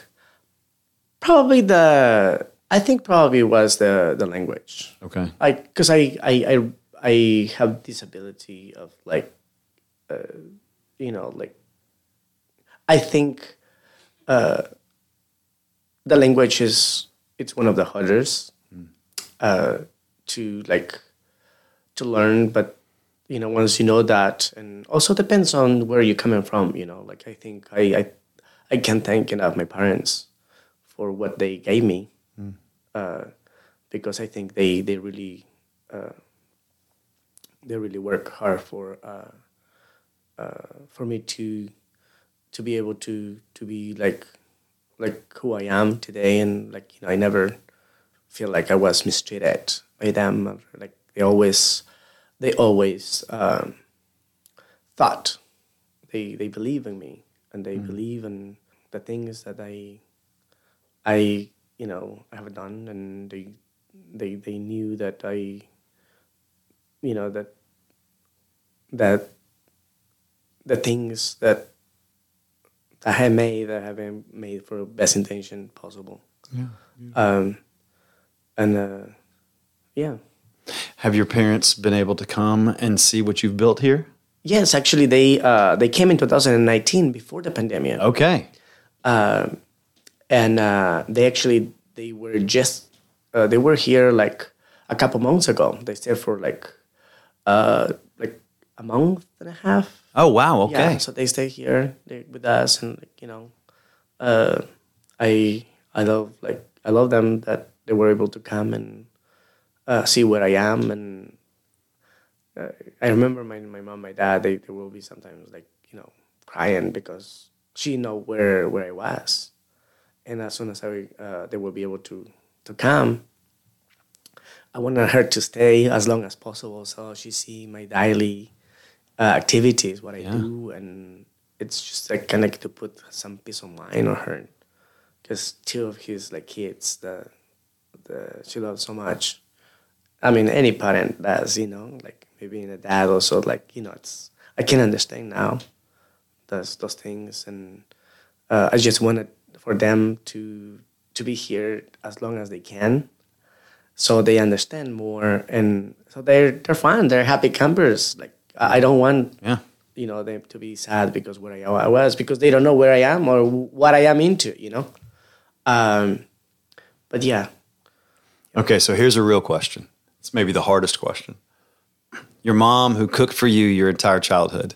probably the I think probably was the the language. Okay. I because I, I I I have this ability of like, uh, you know, like, I think, uh, the language is it's one of the hardest, uh, to like, to learn. But you know, once you know that, and also depends on where you're coming from. You know, like I think I I, I can't thank enough my parents for what they gave me uh, because I think they they really uh, they really work hard for uh, uh, for me to to be able to to be like like who I am today. And like you know I never feel like I was mistreated by them. Like they always they always um, thought they they believe in me. And they believe in the things that I I you know I have done, and they they they knew that I you know that that the things that I had made that I have been made for best intention possible. Yeah. Um, and uh, yeah. Have your parents been able to come and see what you've built here? Yes, actually, they uh, they came in 2019 before the pandemic. Okay. um, and uh, they actually they were just uh, they were here like a couple months ago. They stayed for like uh, like a month and a half. Oh wow. Okay. Yeah, so they stay here with us, and like, you know, uh, I I love like I love them that they were able to come and uh, see where I am, and uh, I remember my my mom, my dad, they, they will be sometimes like you know crying because she know where where I was, and as soon as I uh, they will be able to to come. I wanted her to stay as long as possible, so she see my daily uh, activities, what I Yeah. do, and it's just like kind of like to put some peace of mind on her, because two of his like kids that the she loves so much. I mean, any parent does, you know, like maybe in a dad also, like you know, it's I can understand now those those things, and uh, I just wanted for them to to be here as long as they can, so they understand more, and so they're they're fine, they're happy campers. Like I don't want Yeah. you know them to be sad because where I, I was because they don't know where I am or what I am into, you know. Um, but yeah, Okay. So here's a real question. It's maybe the hardest question. Your mom, who cooked for you your entire childhood,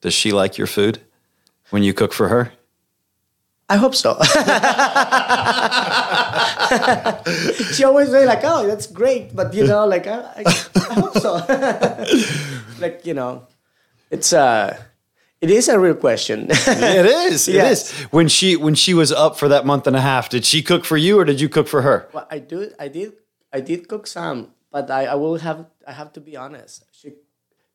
does she like your food when you cook for her? I hope so. <laughs> she always say like, "Oh, that's great," but you know, like, I, I, I hope so. <laughs> like, you know, it's uh, it is a real question. it is. It Yes. is. When she when she was up for that month and a half, did she cook for you or did you cook for her? well, I do, I did, I did cook some, but I, I will have, I have to be honest. She,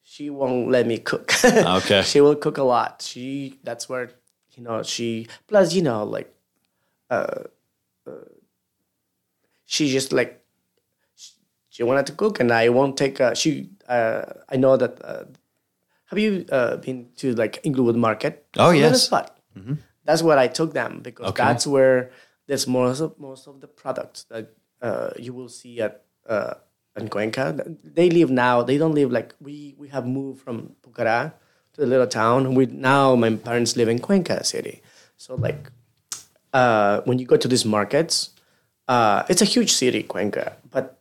she won't let me cook. Okay. <laughs> she will cook a lot. She, that's where, you know, she. Plus, you know, like, uh, uh she just like, she, she wanted to cook, and I won't take. Uh, she, uh, I know that. Uh, have you uh, been to like Inglewood Market? Oh, It's a little yes. spot. That's where I took them because Okay. that's where there's most of most of the products that uh, you will see at uh, in Cuenca. They live now. They don't live like we we have moved from Pucará to the little town. We now my parents live in Cuenca City. So like uh, when you go to these markets, uh, it's a huge city, Cuenca, but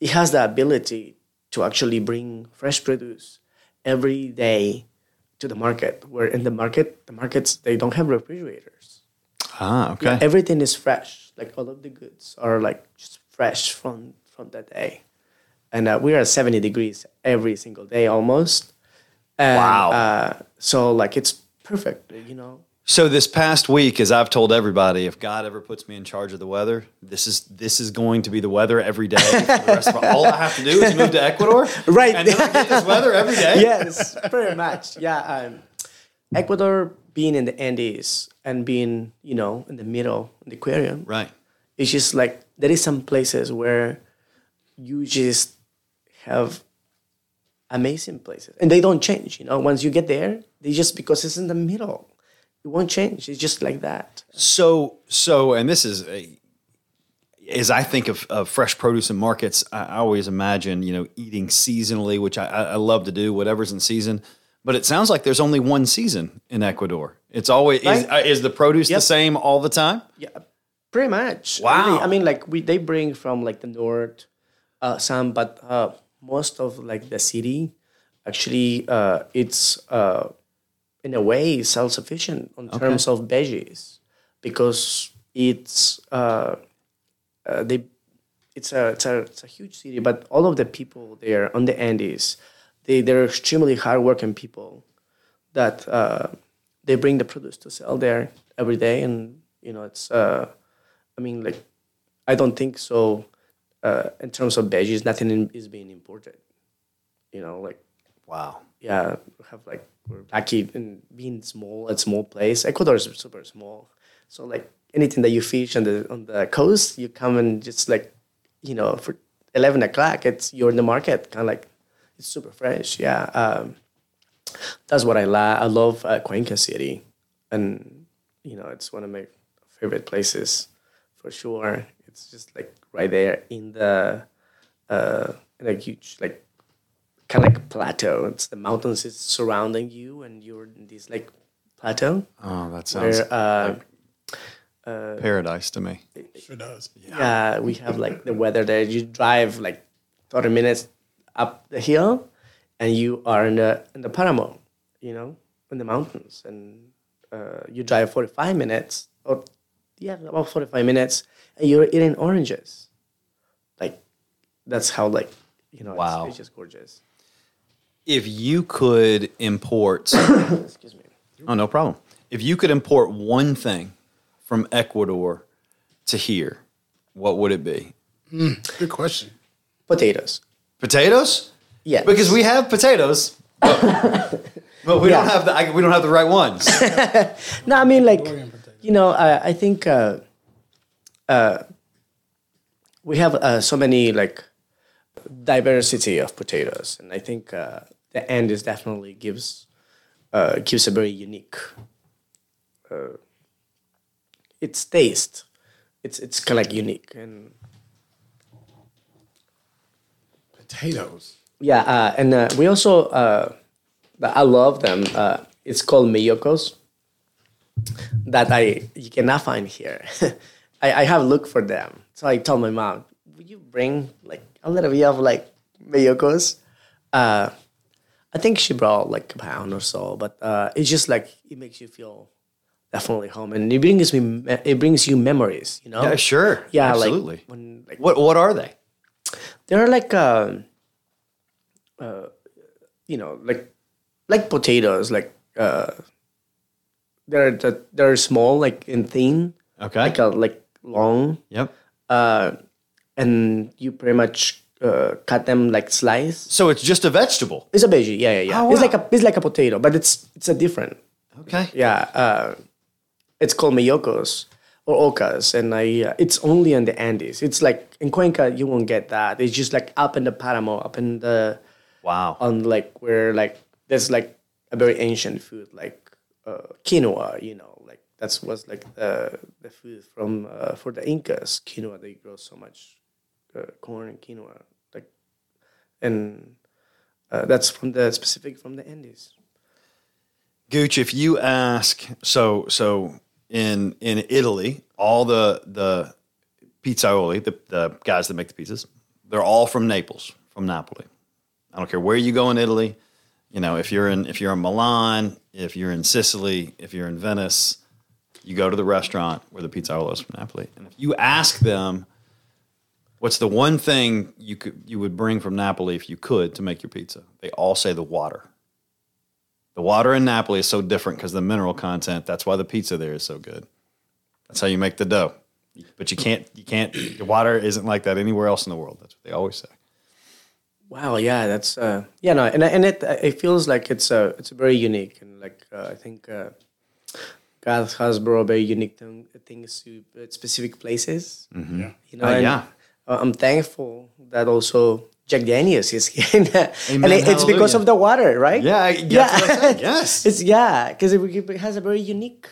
it has the ability to actually bring fresh produce every day to the market. Where in the market, the markets they don't have refrigerators. Ah, okay. Everything is fresh. Like all of the goods are like just fresh from from that day, and uh, we are at seventy degrees every single day almost. And, Wow. Uh, so like it's perfect, you know. So this past week, as I've told everybody, if God ever puts me in charge of the weather, this is this is going to be the weather every day. For the rest of all I have to do is move to Ecuador, <laughs> Right. And then I get this weather every day. <laughs> yes, pretty much. Yeah. Um, Ecuador being in the Andes and being, you know, in the middle, in the aquarium, Right. it's just like there is some places where you just have amazing places and they don't change, you know. Once you get there, they just because it's in the middle, it won't change. It's just like that. So so, and this is a, as I think of, of fresh produce and markets, I, always imagine you know eating seasonally, which I, I love to do, whatever's in season. But it sounds like there's only one season in Ecuador. It's always is, Right. uh, is the produce the same all the time? Yeah, pretty much. Wow. Really. I mean, like we they bring from like the north, uh, some, but uh, most of like the city, actually, uh, it's uh, in a way self sufficient in terms of veggies, because it's uh, uh, they, it's a it's a it's a huge city, but all of the people there on the Andes, they they're extremely hardworking people, that uh, they bring the produce to sell there every day, and you know it's. Uh, I mean, like, I don't think so. Uh, in terms of veggies, nothing in, is being imported. You know, like Wow. yeah, have like we're lucky in being small, a small place. Ecuador is super small, so like anything that you fish on the on the coast, you come and just like, you know, for eleven o'clock, it's you're in the market, kind of like it's super fresh. Yeah, um, that's what I love. I love uh, Cuenca City, and you know, it's one of my favorite places for sure. It's just like right there in the uh, in a huge like kind of like plateau. It's the mountains is surrounding you, and you're in this like plateau Oh, that sounds where uh, paradise to me. Sure does. yeah we have like the weather there. You drive like thirty minutes up the hill, and you are in the in the Paramo, you know, in the mountains, and uh, you drive forty five minutes or yeah about forty five minutes, and you're eating oranges. Like that's how like you know Wow. it's, it's just gorgeous. If you could import, <coughs> Excuse me. oh no problem. If you could import one thing from Ecuador to here, what would it be? Hmm, good question. Potatoes. Potatoes? Yeah. Because we have potatoes, but, but we don't have the I, we don't have the right ones. <laughs> No, I mean like Oregon potato. You know I I think uh, uh, we have uh, so many like diversity of potatoes, and I think uh, the is definitely gives uh, gives a very unique uh, its taste. It's it's kind of like unique and Potatoes. yeah, uh, and uh, we also uh, I love them. Uh, it's called mellocos that I you cannot find here. <laughs> I, I have looked for them, so I told my mom, "Would you bring like a little bit of like mellocos?" Uh, I think she brought like a pound or so, but uh, it's just like it makes you feel definitely home, and it brings me it brings you memories. You know, Yeah, sure. Yeah, absolutely. like when like what what are they? they're like um, uh, you know, like like potatoes, like uh, they're they're small, like in thin, Okay. like a like long, yep. uh, and you pretty much uh, cut them like slice. So it's just a vegetable. It's a veggie, yeah, yeah, yeah. Oh, It's like a it's like a potato, but it's it's a different. Okay. Yeah, uh, it's called mellocos or ocas, and I uh, it's only in the Andes. It's like in Cuenca you won't get that. It's just like up in the Paramo, up in the Wow. on like where like there's like a very ancient food like uh, quinoa. You know, like that's was like the the food from uh, for the Incas. Quinoa they grow so much uh, corn and quinoa, like and uh, that's from the specific from the Andes. Gooch, if you ask, so so in in Italy, all the the pizzaioli, the, the guys that make the pizzas, they're all from Naples, from Napoli. I don't care where you go in Italy. You know, if you're in if you're in Milan, if you're in Sicily, if you're in Venice, you go to the restaurant where the pizzaiolo is from Napoli, and if you ask them, what's the one thing you could you would bring from Napoli if you could to make your pizza, they all say the water. The water in Napoli is so different because the mineral content. That's why the pizza there is so good. That's how you make the dough. But you can't, you can't. The water isn't like that anywhere else in the world. That's what they always say. Wow, yeah, that's uh, yeah, no, and and it it feels like it's uh, it's a very unique, and like uh, I think uh, God has brought very unique thing, things to uh, specific places. Mm-hmm. You know, Uh, yeah. uh, I'm thankful that also Jack Daniels is <laughs> here, and Amen, it, it's because of the water, right? Yeah, I- that's what I said, <laughs> yes. it's yeah, because it, it has a very unique,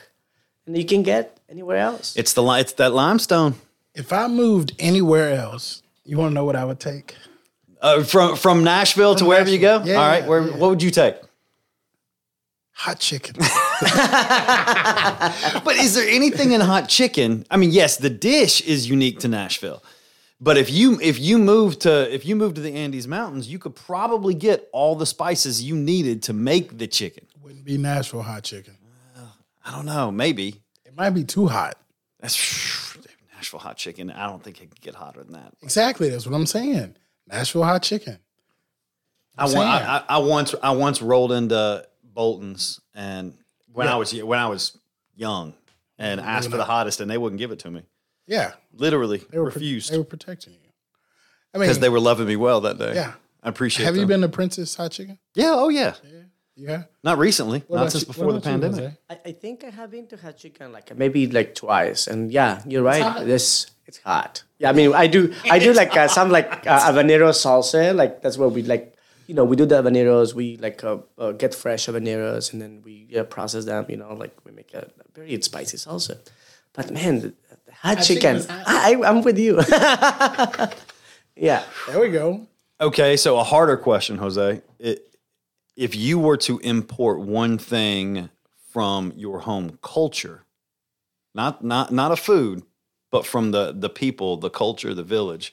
and you can get anywhere else. It's the li- it's that limestone If I moved anywhere else, you want to know what I would take? Uh, from from Nashville to wherever you go. Yeah, All right, where yeah. what would you take? Hot chicken. <laughs> But is there anything in hot chicken? I mean, yes, the dish is unique to Nashville. But if you if you move to if you move to the Andes Mountains, you could probably get all the spices you needed to make the chicken. Wouldn't be Nashville hot chicken. I don't know, maybe. It might be too hot. That's <sighs> Nashville hot chicken. I don't think it could get hotter than that. Exactly. That's what I'm saying. Nashville hot chicken. I, wa- saying. I, I, I once I once rolled into Bolton's and when I was when I was young and asked for the hottest and they wouldn't give it to me. Yeah. Literally They were pro- refused They were protecting you. I mean, because they were loving me well that day. Yeah. I appreciate. have you been to Prince's Hot Chicken? Yeah. Oh yeah. Yeah. Not recently. What not since you- before the about you, pandemic. I, I think I have been to hot chicken like maybe like twice, and yeah, you're right. hot. This it's hot. Yeah, I mean, I do I do like uh, some like uh, habanero salsa. Like that's where we like you know we do the habaneros. We like uh, uh, get fresh habaneros and then we uh, process them. You know, like we make a, a very spicy salsa. But man, the, the hot, chicken, chicken hot. I, I'm with you. <laughs> yeah. There we go. Okay, so a harder question, Jose. It, if you were to import one thing from your home culture, not not not a food, but from the the people, the culture, the village,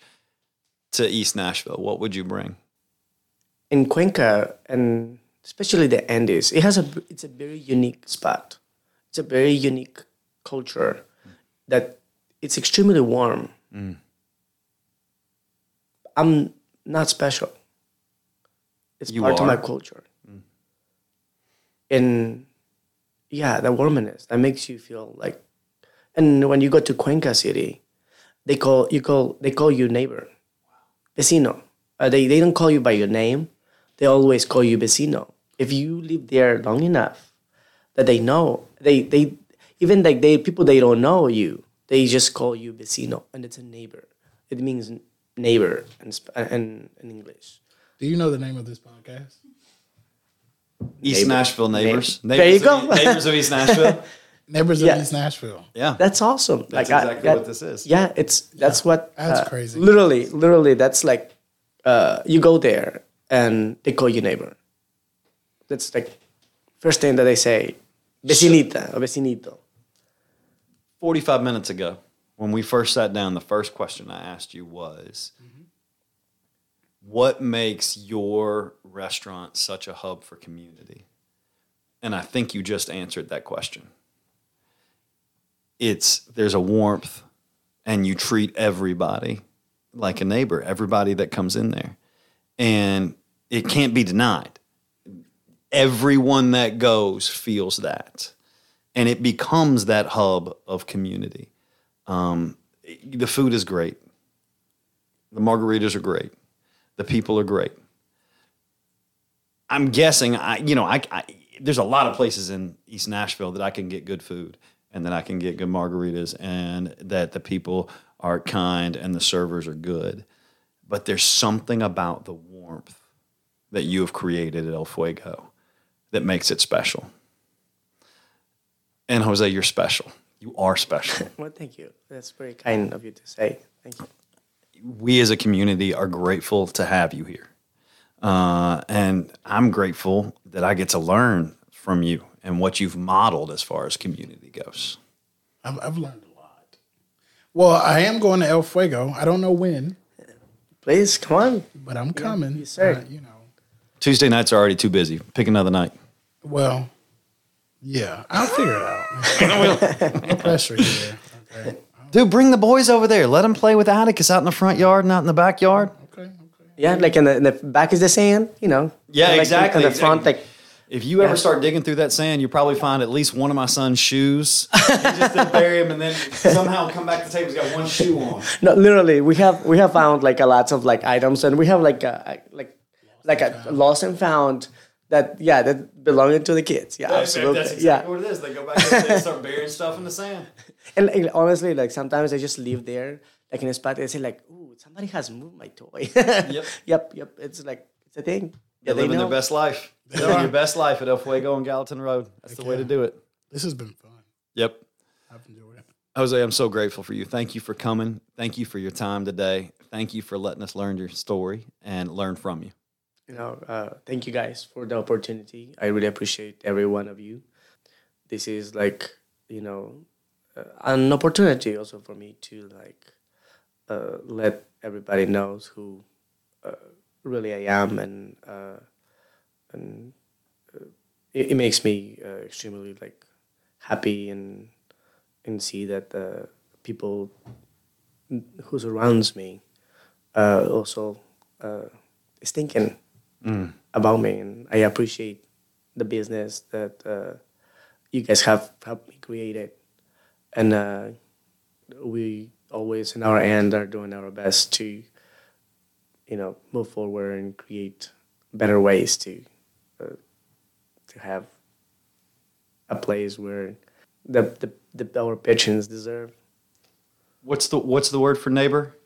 to East Nashville, what would you bring? in Cuenca and especially the Andes, it has a it's a very unique spot. It's a very unique culture that it's extremely warm. Mm. I'm not special. It's You part are. of my culture. Mm. And yeah, the warmness that makes you feel like and when you go to Cuenca City, they call you call they call you neighbor. Vecino. Uh, they, they don't call you by your name. They always call you vecino. If you live there long enough, that they know they they even like they people they don't know you, they just call you vecino, and it's a neighbor. It means neighbor in Sp- in, in English. Do you know the name of this podcast? East Neighbor- Nashville neighbors. There you go. Neighbors of East Nashville. <laughs> Neighbors Yeah. of East Nashville. Yeah. That's awesome. That's like I- exactly that- what this is. Yeah, it's that's what. That's uh, crazy. Literally, literally, that's like, uh, you go there and they call you neighbor. That's like, first thing that they say, vecinita or vecinito. 45 minutes ago, when we first sat down, the first question I asked you was What makes your restaurant such a hub for community? And I think you just answered that question. It's there's a warmth and you treat everybody like a neighbor, everybody that comes in there. And it can't be denied. Everyone that goes feels that. And it becomes that hub of community. Um, the food is great. The margaritas are great. The people are great. I'm guessing, I you know, I, I there's a lot of places in East Nashville that I can get good food and that I can get good margaritas and that the people are kind and the servers are good. But there's something about the warmth that you have created at El Fuego that makes it special. And Jose, you're special. You are special. <laughs> Well, thank you. That's very kind of you to say. Thank you. we as a community are grateful to have you here. Uh, and I'm grateful that I get to learn from you and what you've modeled as far as community goes. I've, I've learned a lot. Well, I am going to El Fuego. I don't know when, Please come on. but I'm coming. yes, sir. Uh, you know, Tuesday nights are already too busy. Pick another night. well, yeah, I'll figure it out. <laughs> no pressure here. Okay. Dude, bring the boys over there. Let them play with Atticus out in the front yard, not in the backyard. Okay. Okay. Yeah, like in the, in the back is the sand, you know. Yeah, Like, exactly, In the front, like If you ever start digging through that sand, you'll probably find at least one of my son's shoes. and just then bury him and then somehow come back to the table. He's got one shoe on. no, literally, we have we have found like a lots of like items, and we have like a like like a lost and found that yeah that belonging to the kids. Yeah, absolutely. That's yeah, exactly what it is. They go back and they start burying stuff in the sand. <laughs> and like, honestly, like sometimes I just leave there, like in a spot. They say like, "Ooh, somebody has moved my toy." <laughs> Yep. yep, yep. It's like it's a thing. They're Yeah, they living know. their best life. They're living your best life at El Fuego and Gallatin Road. That's the way to do it. This has been fun. Yep. I've enjoyed it. Jose, I'm so grateful for you. Thank you for coming. Thank you for your time today. Thank you for letting us learn your story and learn from you. you know, uh, thank you guys for the opportunity. I really appreciate every one of you. This is like, you know, uh, an opportunity also for me to like uh, let everybody knows who uh, really I am, and uh, and uh, it, it makes me uh, extremely like happy and and see that the people who surrounds me uh, also uh, is thinking about me, and I appreciate the business that uh, you guys have helped me create it, and uh, we always in our end are doing our best to, you know, move forward and create better ways to uh, to have a place where the, the, the our patrons deserve. What's the What's the word for neighbor?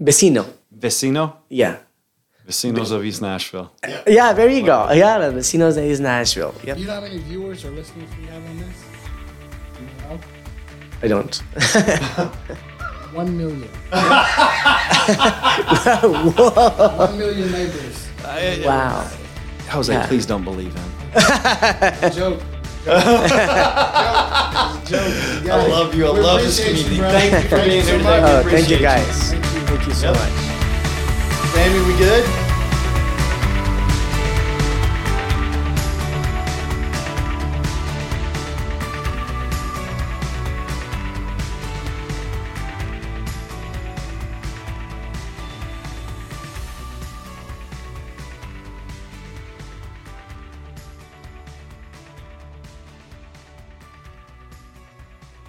Vecino, Vecino. yeah. Vecinos of East Nashville. Yeah, there you go. Yeah, the Vecinos of East Nashville. Yep. Do you know how many viewers or listeners we have on this? Do you know? I don't. <laughs> One million. <laughs> One million neighbors. wow. Jose, Yeah. please don't believe him. <laughs> Joke. joke. joke. I love you. I We love this appreciate you, community. Thank you for being here today. Oh, thank you guys. Thank you. Thank you so Yep. much. Sammy, we good?